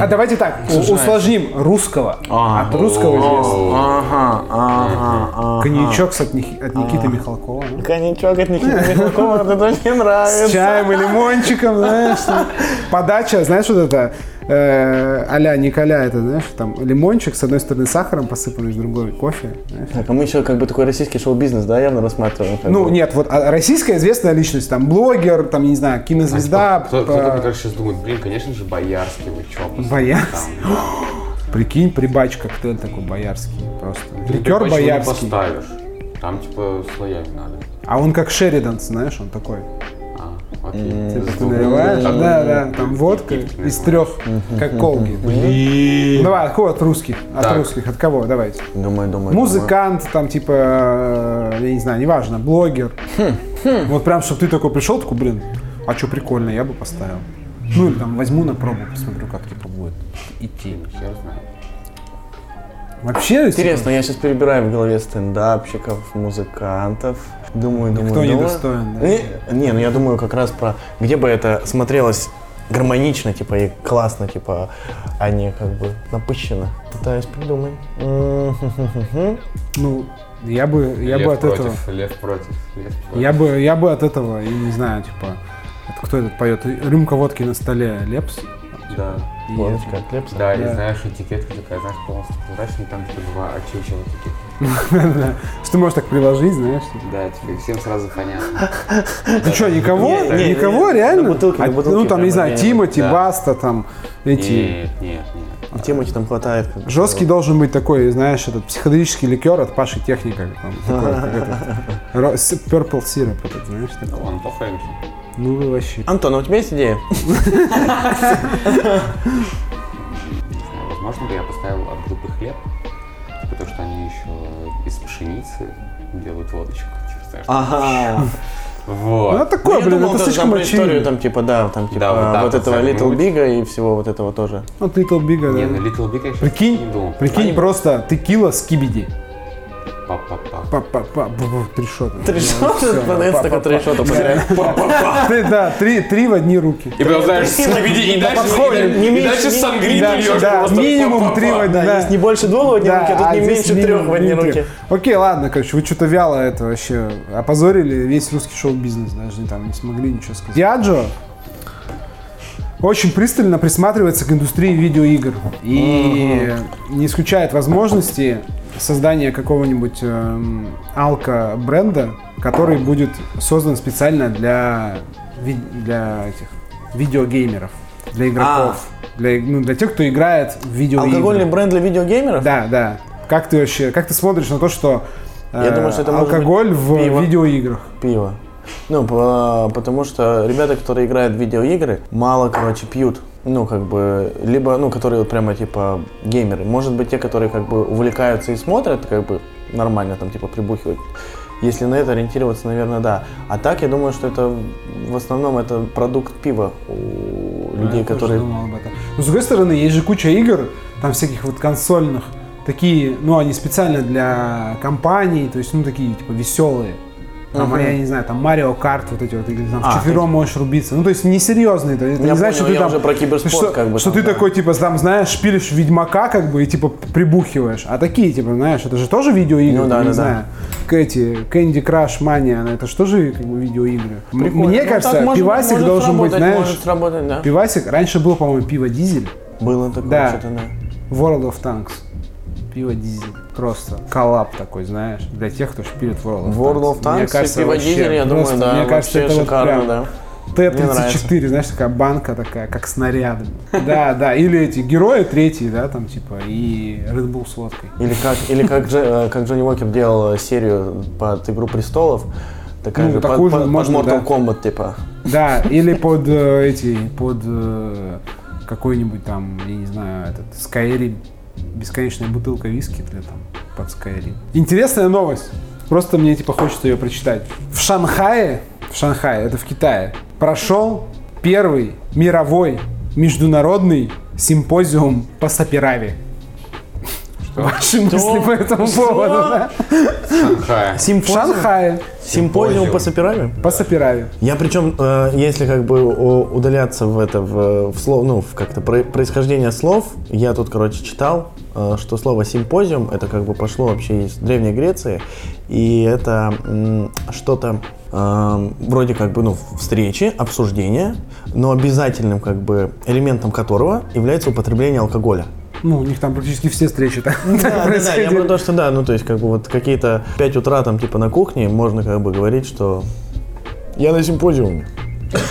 А давайте так, усложним русского. А. От русского известного. Ага, ага. Коньячок с от, Ники- от Никиты Михалкова. ну. Коньячок от Никиты Михалкова, это мне С нравится. чаем и лимончиком, знаешь. Подача, знаешь, вот это э, а-ля Николя, это, знаешь, там лимончик, с одной стороны сахаром посыпанный, с другой кофе. знаешь. Так, а мы еще как бы такой российский шоу-бизнес, да, явно рассматриваем. Ну, бы. нет, вот а российская известная личность, там, блогер, там, не знаю, кинозвезда. Кто- по- Кто-то, мне кажется, сейчас думает, блин, конечно же, Боярский, вы посмотрите Боярский? там. Прикинь, прибач коктейль такой боярский просто. Ликер почему не боярский. поставишь? Там, типа, слоями надо. А он как Шеридан, знаешь, он такой. Окей. Типа С ты наливаешь, да, да, там водка из трех, как колги. Ну, Давай, от кого от русских? От русских, от кого? Давайте. Думаю, думаю. Музыкант, там, типа, э, я не знаю, неважно, блогер. Вот прям, чтобы ты такой пришел, такой, блин, а что прикольно, я бы поставил. Ну, или там возьму на пробу, посмотрю, как типа будет идти. Хер знает. Вообще, Интересно, я сейчас перебираю в голове стендапщиков, музыкантов. Думаю, думаю, Кто думаю. недостоин, да? Не, не, ну я думаю как раз про, где бы это смотрелось гармонично, типа, и классно, типа, а не как бы напыщенно. Пытаюсь придумать. Ну, я бы, я лев бы от против, этого... Лев против. Лев против. Я бы, я бы от этого, я не знаю, типа, это кто этот поет? Рюмка водки на столе, Лепс? Да. И от Лепса. Да, и знаешь, этикетка такая, знаешь, полностью прозрачная, там типа два очечила таких. Да. Что можешь так приложить, знаешь? Да, типа, всем сразу понятно. Ты что, никого? Никого, реально? А, ну, там, не знаю, Тимати. Баста, там, эти... Нет, нет, нет. Тимати там хватает. Жесткий должен быть такой, знаешь, этот психоделический ликер от Паши Техника. Purple syrup, этот, знаешь. Он MC. Ну, вы вообще. Антон, а у тебя есть идея? Не знаю, возможно бы я поставил от группы хлеб, потому что они еще из пшеницы делают водочку. Знаешь, Ага. Ну, Вот. это такое, я блин, думал, это слишком про историю, очевидно. там, типа, да, там, типа, Да, вот вот этого Little. Big и всего вот этого тоже. Вот Little Big, Не, да. на Little Big я сейчас Прикинь, не думал. прикинь, Они- просто текила скибиди. Па-па-па. Па-па-па, бу-бу, три шота. Три шота Всё, продается только три па-па-па. шота подряд. Ты, да, три, три в одни руки. И потом, знаешь, скибиди, и дальше, сангриту Да, льешь минимум три в одни, есть не больше двух в одни руки, а тут не меньше трех в одни руки. Окей, ладно, короче, вы что-то вяло это вообще опозорили весь русский шоу-бизнес, даже не там не смогли ничего сказать. Диаджо очень пристально присматривается к индустрии видеоигр и не исключает возможности создания какого-нибудь эм, алко-бренда, который будет создан специально для, ви- для этих видеогеймеров, для игроков, для, ну, для тех, кто играет в видеоигры. Алкогольный бренд для видеогеймеров? Да, да. Как ты вообще, как ты смотришь на то, что Я э, думаю, что это алкоголь в пиво. видеоиграх? Пиво. Ну, по- потому что ребята, которые играют в видеоигры, мало, короче, пьют. Ну, как бы, либо, ну, которые вот прямо, типа, геймеры. Может быть, те, которые, как бы, увлекаются и смотрят, как бы, нормально, там, типа, прибухивают. Если на это ориентироваться, наверное, да. А так, я думаю, что это, в основном, это продукт пива у людей, Я тоже которые... думал об этом. Но с другой стороны, есть же куча игр, там всяких вот консольных, такие, ну, они специально для компаний, то есть, ну, такие, типа, веселые. Там, Мгм. я не знаю, там Марио Карт, вот эти вот игры, там, А, вчетвером можешь рубиться. Ну, то есть, несерьезные. Это Я не значит, понял, что ты там... уже про киберспорт, что, как бы, что там, ты да. такой, типа, там, знаешь, шпилишь Ведьмака, как бы, и, типа, прибухиваешь. А такие, типа, знаешь, это же тоже видеоигры, Ну да, не да, да. знаю. К эти, Candy Crush Mania, ну, это же тоже, как бы, видеоигры. Прикольно. Мне Ну, кажется, может- пивасик может должен быть, знаешь, Может сработать, да. Пивасик, раньше был, по-моему, пиво Дизель, Было такое Да. что-то, да. World of Tanks. Пиво Дизель. Просто коллаб такой, знаешь, для тех, кто шпилит World of World Tanks. of Tanks Мне кажется, и пиво вообще Дизель, я думаю, да, Мне кажется, это вот шикарно, прям да. Мне Т-34, знаешь, такая банка такая, как снаряд. Да, да, или эти герои третьи, да, там типа, и Red Bull с водкой. Или как, или как, Дже- э, как Джонни Уокер делал серию под «Игру престолов», такая Ну, же, такую под, же под- можно, под Mortal да. Kombat, типа. Да, или под э, эти, под э, какой-нибудь там, я не знаю, этот Skyrim. Бесконечная бутылка виски для там под Skyrim. Интересная новость. Просто мне типа хочется ее прочитать. В Шанхае, в Шанхае, это в Китае, прошел первый мировой международный симпозиум по саперави. Ваши мысли по этому поводу, да? Шанхая. В Симпозиум, Шанхае симпозиум по саперави? по саперави. Я причем, э, если как бы удаляться в это, в, в слов, ну, в как-то про- происхождение слов, я тут, короче, читал, э, что слово симпозиум, это как бы пошло вообще из Древней Греции, и это м, что-то э, вроде как бы, ну, встречи, обсуждения, но обязательным как бы элементом которого является употребление алкоголя. Ну, у них там практически все встречи так, так Да, да, да, я про то, что да, ну то есть как бы вот какие-то 5 утра там типа на кухне можно как бы говорить, что я на симпозиуме.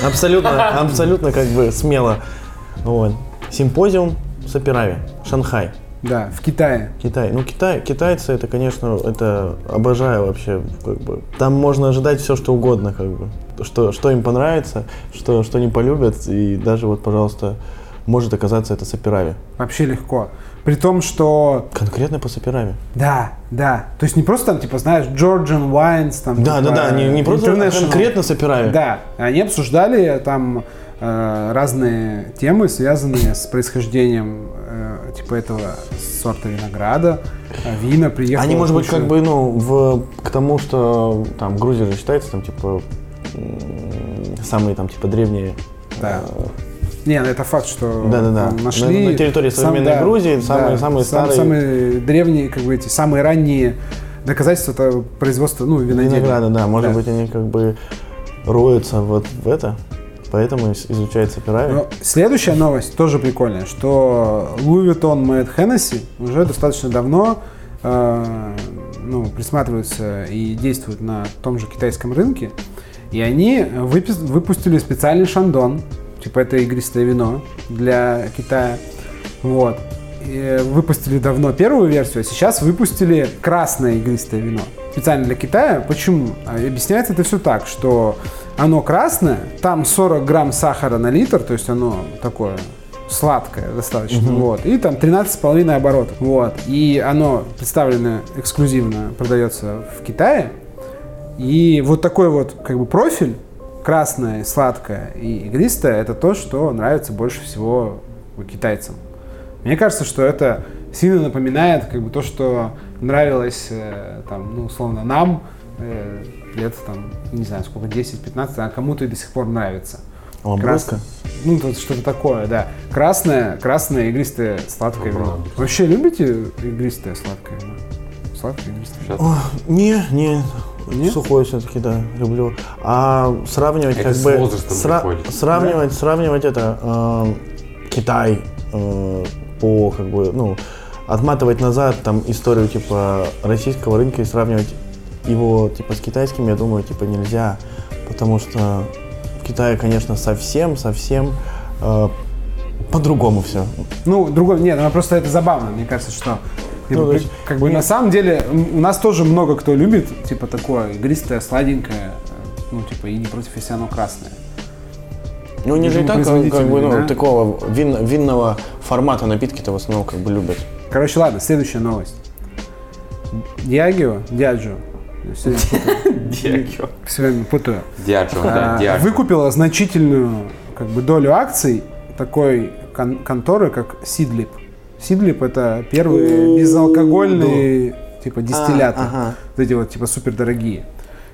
Абсолютно, абсолютно как бы смело. Вот. Симпозиум Саперави, Шанхай, Да, в Китае. Китай. Ну Китай, китайцы это, конечно, это обожаю вообще, как бы. Там можно ожидать все, что угодно, как бы. Что, что им понравится, что, что не полюбят, и даже вот, пожалуйста, может оказаться это Саперави. Вообще легко. При том, что Конкретно по Саперави. Да, да. То есть не просто там, типа, знаешь, Georgian Wines, там, Да, типа, да, да, не, не просто а конкретно Саперави. Да, они обсуждали там э, разные темы, связанные с происхождением э, типа этого сорта винограда, э, вина, приехало Они, может быть, как бы, ну, в, к тому, что там Грузия же считается, там, типа, самые там, типа, древние Да. э, Не, ну это факт, что Да-да-да. там нашли... На- на территории современной Грузии самые- самые сам- старые- Самые древние, как бы эти, самые ранние доказательства это производства, ну, виноделия. Винограда, да. Может Да. быть, они как бы роются вот в это, поэтому изучается пиравик. Но следующая новость тоже прикольная, что Louis Vuitton Moet Hennessy уже достаточно давно э, ну, присматриваются и действуют на том же китайском рынке. И они выпис- выпустили специальный шандон, типа это игристое вино для Китая. Вот. И выпустили давно первую версию, а сейчас выпустили красное игристое вино. Специально для Китая. Почему? А Объясняется это все так, что оно красное, там 40 грамм сахара на литр, то есть оно такое сладкое достаточно, вот, и там 13,5 оборотов, вот, и оно представлено эксклюзивно, продается в Китае, и вот такой вот как бы профиль, красное, сладкое и игристое, это то, что нравится больше всего китайцам. Мне кажется, что это сильно напоминает как бы то, что нравилось э, там, ну, условно, нам э, лет там, не знаю, сколько, 10-15, а кому-то и до сих пор нравится. Ламбруско? Ну, тут что-то такое, да. Красное, красное, игристое, сладкое вино. Вообще любите игристое, сладкое вино? Сладкое, игристое. О, не, не, Нет? сухой все-таки, да, люблю. А сравнивать Это как с бы... возрастом приходит. Сравнивать, сравнивать это, э, Китай э, по, как бы, ну, отматывать назад там историю, типа, российского рынка и сравнивать его, типа, с китайским, я думаю, типа, нельзя. Потому что в Китае, конечно, совсем, совсем э, по-другому все. Ну, другой, нет, ну, просто это забавно, мне кажется, что Ну, при- есть, как бы на самом деле у нас тоже много кто любит, типа такое игристое, сладенькое, э, ну, типа и не против, если оно красное. Ну, не же и так, как, как бы, ну, да? такого вин- винного формата напитки-то в основном как бы любят. Короче, ладно, следующая новость. Диагио, Диаджо, все Диагио. время путаю, Диаджо, да, а, Диаджо. выкупила значительную как бы долю акций такой кон- конторы, как Сидлип. Сидлип это первые безалкогольные типа дистилляты, А, ага. вот эти вот типа супер дорогие.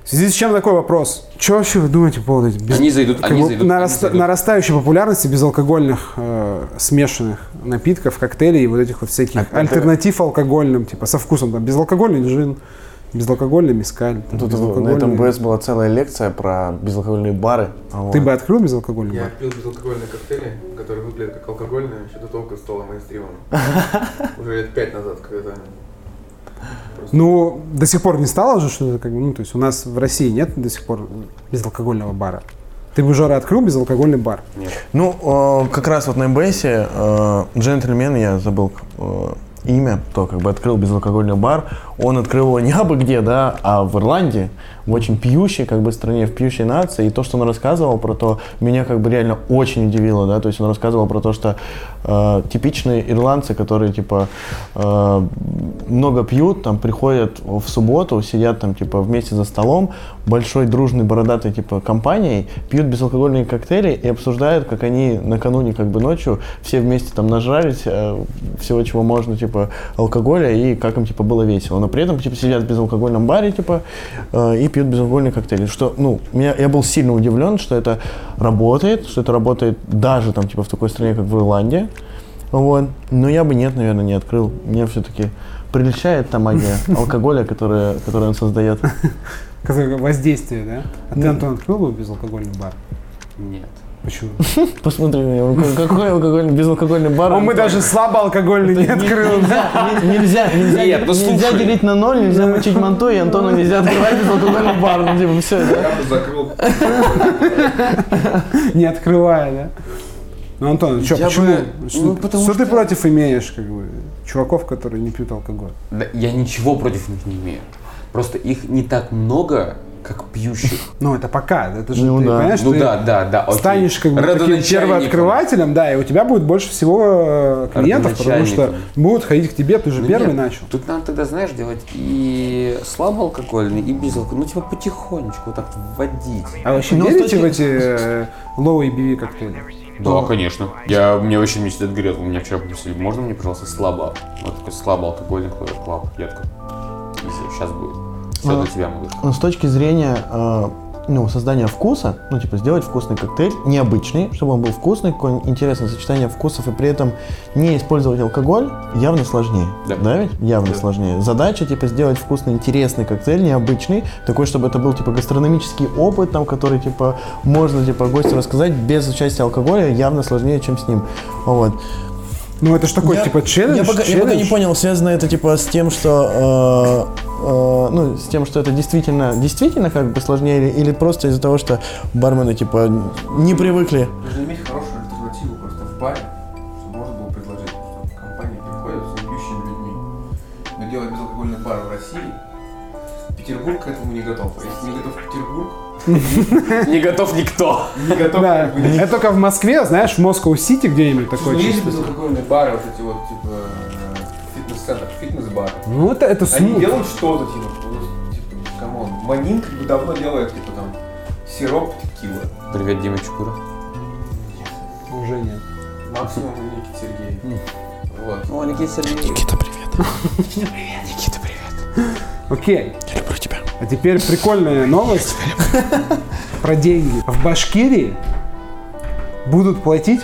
В связи с чем такой вопрос? Что вообще вы думаете по поводу этих без- Они зайдут, как они бы зайдут, нараста- они зайдут. нарастающей популярности безалкогольных э, смешанных напитков, коктейлей и вот этих вот всяких это- альтернатив алкогольным, типа со вкусом там безалкогольный джин, безалкогольный мискаль. там, Тут на безалкогольный- этом БС была целая лекция про безалкогольные бары. Вот. Ты бы открыл безалкогольный Я бар? пил безалкогольные коктейли, которые выглядят как алкогольные, еще до того, как стало мейнстримом. Уже лет пять назад, когда Ну, до сих пор не стало же, что это как бы, ну, то есть у нас в России нет до сих пор безалкогольного бара. Ты бы, Жора, открыл безалкогольный бар? Ну, э, как раз вот на МБСе э, джентльмен, я забыл э, имя, кто как бы открыл безалкогольный бар, он открыл его не абы где, да, а в Ирландии, в очень пьющей как бы стране, в пьющей нации, и то, что он рассказывал про то, меня как бы реально очень удивило, да, то есть он рассказывал про то, что э, типичные ирландцы, которые типа э, много пьют, там приходят в субботу, сидят там типа вместе за столом, большой дружной бородатой типа компанией, пьют безалкогольные коктейли и обсуждают, как они накануне как бы ночью все вместе там нажрались э, всего, чего можно, типа алкоголя и как им типа было весело. Но при этом типа сидят в безалкогольном баре типа э, и пьют безалкогольные коктейли. Что, ну, меня, я был сильно удивлен, что это работает, что это работает даже там типа в такой стране, как в Ирландии. Вот. Но я бы нет, наверное, не открыл. Мне все-таки прельщает та магия алкоголя, которая, которую он создает. Воздействие, да? А ты, Антон, открыл бы безалкогольный бар? Нет. Почему? Посмотри на него. Какой- алкогольный, безалкогольный бар. Ну, мы даже слабоалкогольный не открыл. Нельзя, не- нельзя, нельзя, делить на ноль, нельзя мочить манту, и Антону нельзя открывать безалкогольный бар. Ну, типа, все, да? я бы закрыл. Не открывая, да? Ну, Антон, что, почему? бы- ну, потому что ты что- против имеешь, как бы, чуваков, которые не пьют алкоголь? Да, я ничего против них не имею. Просто их не так много, как пьющих. Ну, это пока, это же, Ну ты да. понимаешь, Ну ты да, да, да. окей. станешь как бы таким первооткрывателем, да, и у тебя будет больше всего э, клиентов, потому что будут ходить к тебе, ты же Ну первый нет, начал. Тут надо тогда, знаешь, делать и слабоалкогольный, и безалкогольный. Ну, типа потихонечку вот так вводить. А вообще Ну, верите в эти э, low ABV коктейли? Да, конечно. Я, мне вообще мне всегда говорят, у меня вчера попросили, можно мне, пожалуйста, слабо, вот такой слабо алкогольный клаб, я такой, сейчас будет. Все А. для тебя, малыш. Ну, С точки зрения э, ну, создания вкуса, ну, типа, сделать вкусный коктейль, необычный, чтобы он был вкусный, какое интересное сочетание вкусов, и при этом не использовать алкоголь, явно сложнее. Да. ведь? Явно сложнее. Задача, типа, сделать вкусный, интересный коктейль, необычный, такой, чтобы это был, типа, гастрономический опыт, там, который, типа, можно, типа, гостю рассказать без участия алкоголя, явно сложнее, чем с ним. Вот. Ну, это ж такой, Я- типа, челлендж? Я пока, я пока не челлендж? понял, связано это типа с тем, что э, э, ну, с тем, что это действительно, действительно как бы сложнее, или, или просто из-за того, что бармены типа не привыкли. Нужно иметь хорошую альтернативу просто в баре, чтобы можно было предложить, что компания приходит с пьющими людьми. Но делать безалкогольный бар в России, Петербург к этому не готов. А если не готов Петербург, Не готов никто. не готов Да, это только в Москве, знаешь, в Москва-Сити где-нибудь такой Ну, есть безалкогольные бары, вот эти вот, типа, э, фитнес-центр, фитнес-бар. Ну, это, это Они смут. делают что-то, типа, ну, типа, come on. Monin как бы давно делает, типа, там, сироп текила. Привет, Дима Чукура. Уже нет. Максимум Никит Сергеев. Вот. О, Никита Сергеевич. Никита, привет. Никита, привет. Окей. Я люблю тебя. А теперь прикольная новость про деньги. В Башкирии будут платить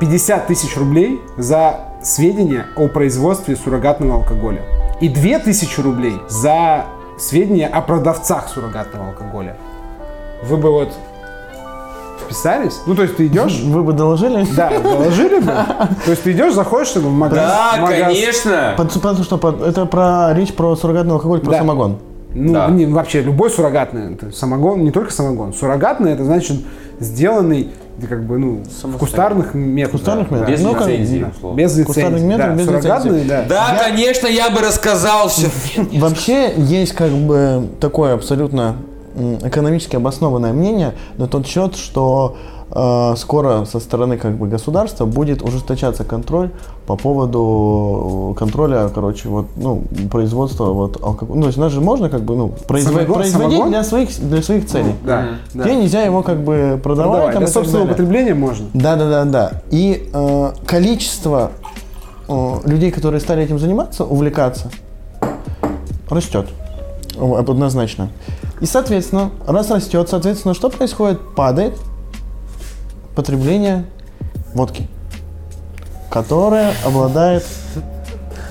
50 тысяч рублей за сведения о производстве суррогатного алкоголя. И 2000 рублей за сведения о продавцах суррогатного алкоголя. Вы бы вот вписались? Ну, то есть ты идешь... Вы бы доложили? Да, доложили бы. То есть ты идешь, заходишь в магазин. Да, магаз- конечно. Потому что это про речь про суррогатный алкоголь, про Да. самогон. Ну, Да. не, вообще, любой суррогатный, это самогон, не только самогон. Суррогатный, это значит сделанный, как бы, ну, в кустарных методах. Кустарных методах. Без как- лицензии, Да. условно. Без Кустарных лицензии, методов, да. без Суррогатный, лицензии. да. Да, конечно, я бы рассказал все. Вообще есть как бы такое абсолютно экономически обоснованное мнение на тот счет, что скоро со стороны как бы государства будет ужесточаться контроль по поводу э, контроля, короче, вот, ну, производства вот алкоголя. Ну, то есть нас же можно как бы, ну, произво- Самогон- производить самогон? для своих, для своих целей. Да, да. Тебе нельзя его как бы продавать. Продавай. там, Для так собственного далее. потребления можно. Да, да, да, да. И э, количество э, людей, которые стали этим заниматься, увлекаться, растет. Однозначно. И, соответственно, раз растет, соответственно, что происходит? Падает потребление водки, которая обладает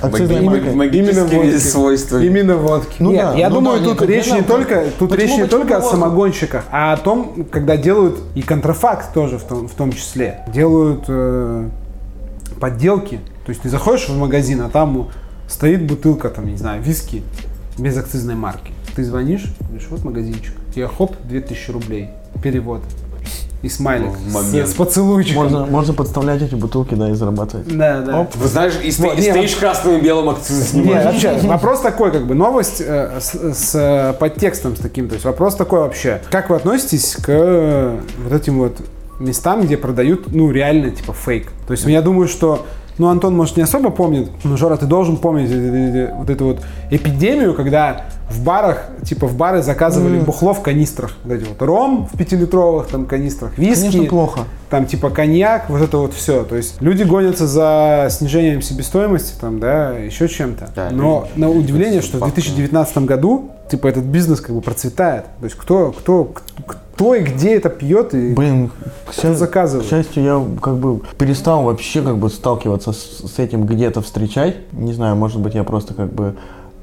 акцизной маркой. Именно водки. свойства. Именно водки. Ну Нет, да, я ну думаю, да, тут нет, речь не конкретно. только, тут Почему- речь не только о самогонщиках, а о том, когда делают и контрафакт тоже в том, в том числе. Делают э, подделки. То есть ты заходишь в магазин, а там стоит бутылка, там, не знаю, виски без акцизной марки. Ты звонишь, говоришь, вот магазинчик. Тебе хоп, 2000 рублей. Перевод. И смайлик В с, с поцелуйчиком. Можно, можно подставлять эти бутылки, да, и зарабатывать. Да, да. Оп. Вы знаешь, и сто- Вот, и не, стоишь красным и белым акцизы снимаешь. вообще, вопрос такой, как бы, новость э, с, с, э, подтекстом с таким. То есть вопрос такой вообще. Как вы относитесь к э, вот этим вот местам, где продают, ну, реально, типа, фейк? То есть я думаю, что ну, Антон, может, не особо помнит, но, Жора, ты должен помнить вот эту вот эпидемию, когда в барах, типа, в бары заказывали бухло в канистрах. Вот эти вот ром в пятилитровых там канистрах, виски Конечно, плохо. там типа коньяк, вот это вот все. То есть люди гонятся за снижением себестоимости, там, да, еще чем-то. Да, Но на удивление, что в факт, 2019 году типа этот бизнес как бы процветает. То есть кто, кто, кто и где это пьет и Блин, к, заказывает. к счастью, я как бы перестал вообще как бы сталкиваться с, с этим где-то встречать. Не знаю, может быть, я просто как бы...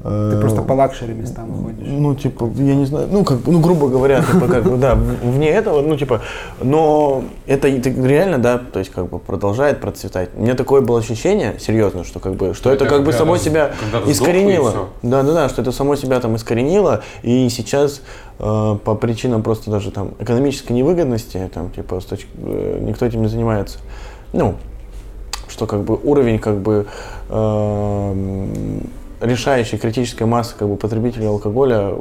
э, Ты просто по luxury местам ходишь. Ну, типа, я не знаю, ну, как, бы, ну, грубо говоря, типа, как бы, да, вне этого, ну, типа, но это реально, да, то есть, как бы, продолжает процветать. У меня такое было ощущение, серьезно, что, как бы, что это, как бы, само себя искоренило. Да, да, да, что это само себя там искоренило, и сейчас э, по причинам просто даже там экономической невыгодности, там, типа, с точки- э, никто этим не занимается. Ну, что как бы уровень как бы эм, решающей критической массы как бы потребителей алкоголя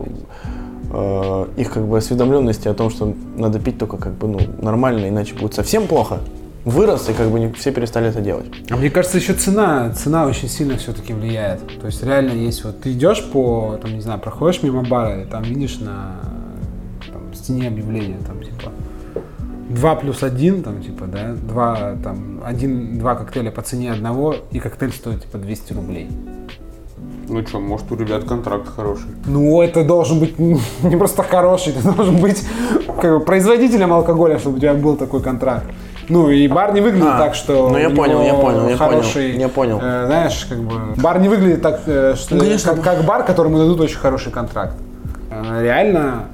э, их как бы осведомленности о том, что надо пить только как бы ну нормально, иначе будет совсем плохо, вырос и как бы не все перестали это делать. А мне кажется, еще цена, цена очень сильно все-таки влияет. То есть реально есть вот, ты идешь по, там, не знаю, проходишь мимо бара, и там видишь на там, стене объявление, там, типа, 2 плюс 1, там, типа, да, два, там, один, два коктейля по цене одного, и коктейль стоит, типа, 200 рублей. Ну что, может у ребят контракт хороший. Ну, это должен быть не просто хороший, ты должен быть как бы, производителем алкоголя, чтобы у тебя был такой контракт. Ну, и бар не выглядит А, так, что ну, я понял, я понял, я хороший, понял, я понял. э, знаешь, как бы, бар не выглядит так, э, что, Ну, конечно. как, как бар, которому дадут очень хороший контракт. Э, Реально,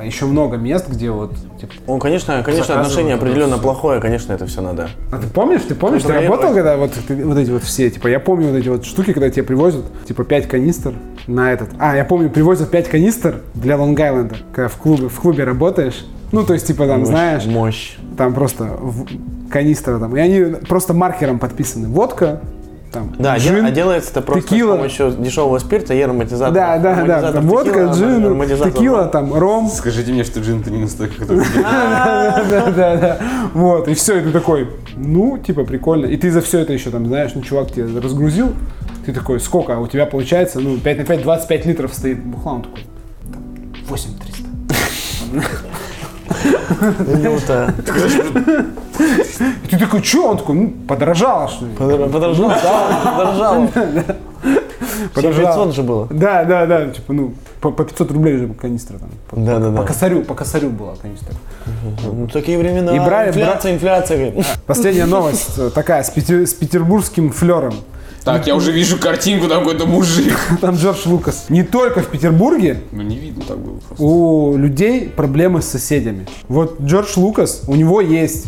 э, еще много мест, где вот, типа, Он, конечно, конечно, отношение определенно плохое, конечно, это все надо. А ты помнишь, ты помнишь, ты Контролировать. работал, когда вот, ты- вот эти вот все, типа, я помню вот эти вот штуки, когда тебе привозят, типа, 5 канистр на этот. А, я помню, привозят 5 канистр для Лонг-Айленда, когда в клубе, в клубе работаешь. Ну, то есть, типа, там, Мощь, знаешь, Мощь. там просто в- канистра там, и они просто маркером подписаны. Водка, там, Да, джин, а делается это просто текила. с помощью дешевого спирта и ароматизатора. да, да, да, там, водка, джин, текила, там, ром, Скажите мне, что джин-то не настолько, который... да, да, да, да. Вот, и все, и ты такой, ну, типа, прикольно. И ты за все это еще там, знаешь, ну, чувак тебе разгрузил, ты такой, сколько? А у тебя получается, ну, 5 на 5, 25 литров стоит бухла, он такой, там, 8 300. Минута. Ты такой, что? Он такой, ну, подорожало, что ли? Подор- Подорожало, да, подорожало. Подорожало. 500 же было. Да, да, да, типа, ну, по, по 500 рублей же канистра там. По, Да, да, по да. косарю, по косарю была канистра. Ну, такие времена. И брали- инфляция, инфляция. Последняя новость э, такая, с петербургским флером. Так, я уже вижу картинку, там какой-то мужик. Там Джордж Лукас. Не только в Петербурге Ну не видно так было просто. у людей проблемы с соседями. Вот Джордж Лукас, у него есть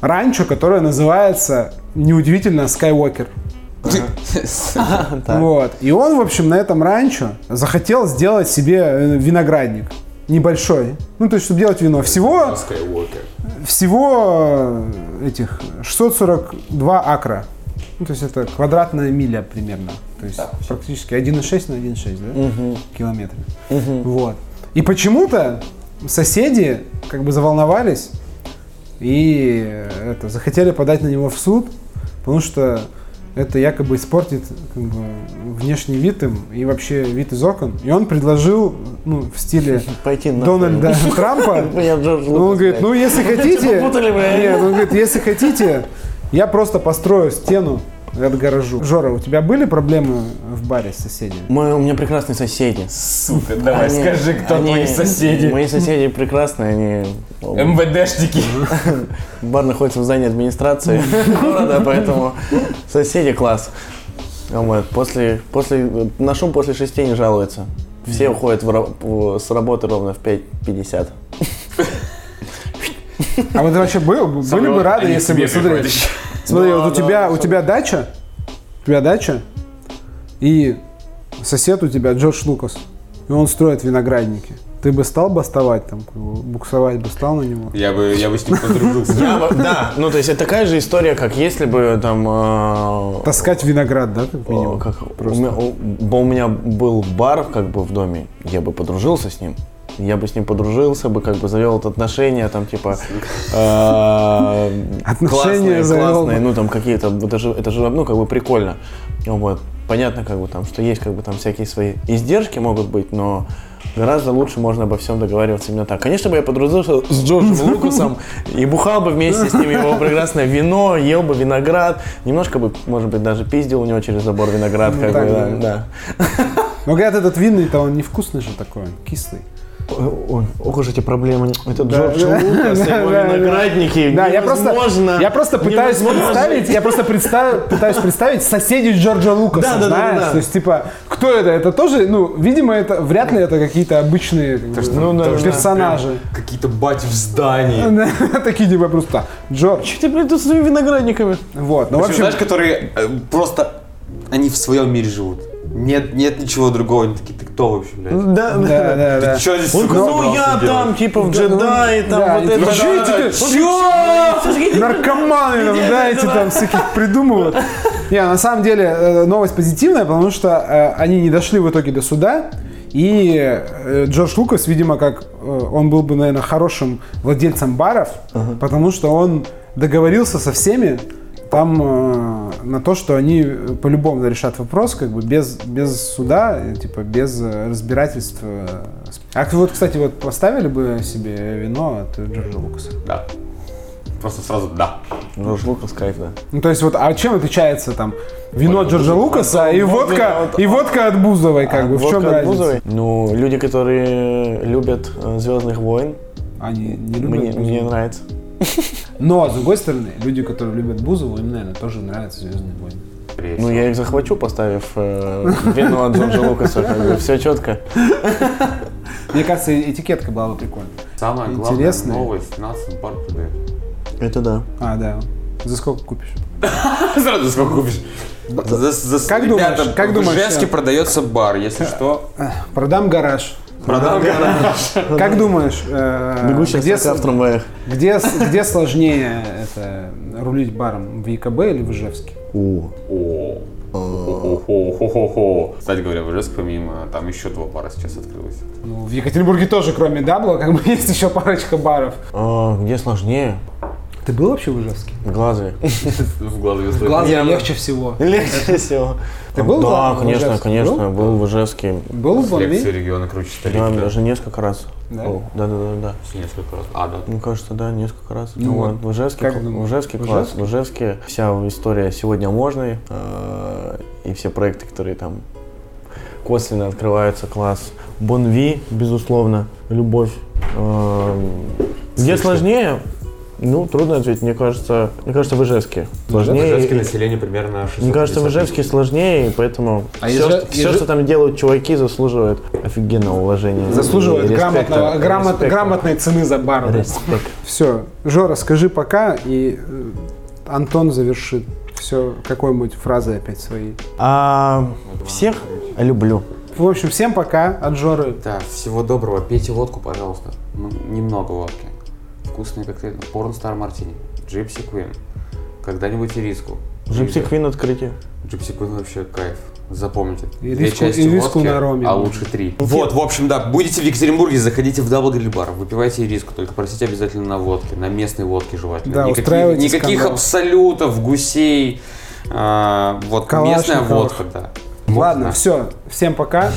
ранчо, которое называется, неудивительно, Skywalker. Вот. И он, в общем, на этом ранчо захотел сделать себе э, виноградник. Небольшой. Ну, то есть, чтобы делать вино. Всего, Скайуокер. всего э, этих 642 акра. Ну, то есть, это квадратная миля примерно. То есть, практически 1,6 на 1,6, да? Километры. Вот. И почему-то соседи как бы заволновались и э, это, захотели подать на него в суд, потому что это якобы испортит как бы, внешний вид им и вообще вид из окон. И он предложил, ну, в стиле Пойти на Дональда Трампа, Джордж ну, он говорит, ну если хотите, попутали, бля. нет, он говорит, если хотите, я просто построю стену отгорожу. Жора, у тебя были проблемы в баре с соседями? Мы, у меня прекрасные соседи. Сука, давай Они- скажи, кто они- твои соседи. Мои соседи прекрасные, они... МВДшники. Бар находится в здании администрации города, поэтому соседи класс. Вот. После, после, на шум после шести не жалуются. Все уходят в- с работы ровно в 5.50. А вы вообще был- были бы рады, если бы, смотри, смотри, вот у тебя, у тебя дача, у тебя дача, и сосед у тебя Джордж Лукас, и он строит виноградники. Ты бы стал бастовать там, буксовать бы стал на него? Я бы, я бы с ним подружился. Я бы- Да, ну то есть это такая же история, как если бы там... э, Таскать виноград, да, как минимум? как, у, меня, у- бо у меня был бар как бы в доме, я бы подружился с ним. Я бы с ним подружился, бы как бы завел отношения, там типа э, Отношения классные, ну там какие-то, это же, ну как бы прикольно. Вот. Понятно, как бы там, что есть как бы там всякие свои издержки могут быть, но гораздо лучше можно обо всем договариваться именно так. Конечно бы я подружился с Джорджем Лукасом и бухал бы вместе с ним его прекрасное вино, ел бы виноград, немножко бы, может быть, даже пиздил у него через забор виноград, как так, бы, да. Но говорят, этот винный-то он невкусный же такой, он кислый. Ой, ох уж эти проблемы. Это Да, Джордж да, Лукас, да, его да, виноградники. Да, я просто, я просто пытаюсь представить, я просто представ- пытаюсь представить соседей Джорджа Лукаса, Да, да, да, знаешь? да, да. То есть, типа, кто это? Это тоже, ну, видимо, это вряд ли это какие-то обычные как бы, Ну, да, да. персонажи. Какие-то бати в здании. Да, Такие типа просто Джордж. Что ты, блядь, тут с своими виноградниками? Вот, ну, в общем, знаешь, которые э, просто, они в своем мире живут. Нет, нет ничего другого. Они такие, кто вообще, блядь? Да, да, да, да. Чё здесь, Он ну я делать?» там, типа, в джедай, там да, вот и это. чё да, эти- да. наркоманы, там, да, эти там всяких придумывают. Не, на самом деле э, новость позитивная, потому что э, они не дошли в итоге до суда. И э, Джордж Лукас, видимо, как он был бы, наверное, хорошим владельцем баров, потому что он договорился со всеми там э, на то, что они э, по-любому решат вопрос, как бы без, без суда, э, типа без э, разбирательств. с- А вот, кстати, вот поставили бы себе вино от Джорджа Лукаса? Да. Просто сразу да. Джордж Лукас кайф, да. Ну, то есть вот, а чем отличается там вино Ой, Джорджа вот- Лукаса и вот- водка, вот- и водка от Бузовой, как А бы, в чем от разница? Бузовой? Ну, люди, которые любят Звездных войн, Они не любят мне, мне нравится. Но, с другой стороны, люди, которые любят Бузову, им, наверное, тоже нравятся «Звездные войны». Ну, я их захвачу, поставив э, вино от Джорджа Лукаса, как бы, все четко. Мне кажется, этикетка была бы прикольная. Самая главная Интересные. новость. Нас бар продает. Это да. А, да. За сколько купишь? Сразу сколько купишь? За, за- Как ребята, думаешь, как в думаешь, Ижевске э, продается бар, если что. Продам гараж. Продам Как думаешь, э, где, в трамваях. где, где сложнее это рулить баром? В ЕКБ или в Ижевске? О, О. Хо-хо-хо-хо-хо. Кстати говоря, в Ижевске помимо там еще два бара сейчас открылось. Ну, в Екатеринбурге тоже, кроме Дабла, как бы есть еще парочка баров. А, где сложнее? Ты был вообще в Ижевске? Глазове. В глазу В Глазго легче всего. Легче всего. Ты был Да, в конечно, конечно, был в Ижевске. Был в Лекции Бомби? региона круче Да, столицы. даже несколько раз. Да? Да, да, да, да. Несколько раз. А, да. Мне кажется, да, несколько раз. Ну Вот, в Ижевске, в Ижевске В класс. В Ижевске вся история сегодня можной. э, И все проекты, которые там косвенно открываются, класс. Бонви, безусловно, любовь. Э, Где сложнее? Ну, трудно ответить. Мне кажется, мне кажется, в Ижевске сложнее. Ижевске И- население примерно 650 Мне кажется, в Ижевске сложнее, и поэтому А все, Иже- все, Иже- что там делают чуваки, заслуживает офигенного уважения. Заслуживает грамотного, грамот- Респекта. грамотной цены за бар. Респект. Все, Жора, скажи пока, и э, Антон завершит все какой-нибудь фразой опять своей. А, всех люблю. В общем, всем пока от Жоры. Да, всего доброго. Пейте водку, пожалуйста. Ну, немного водки. Вкусный коктейль. Porn Star Martini. Gypsy Queen. Когда-нибудь и риску. Gypsy Queen открытие. Gypsy Queen вообще кайф. Запомните. И Две риску- части и риску водки, на роме. а лучше три. Вот, в общем, да, будете в Екатеринбурге, заходите в Double Grill бар, выпивайте риску, только просите обязательно на водке, на местной водке желательно. Да, никаких, никаких абсолютов, гусей, а, вот местная водка, да. Ладно, Да. все, всем пока.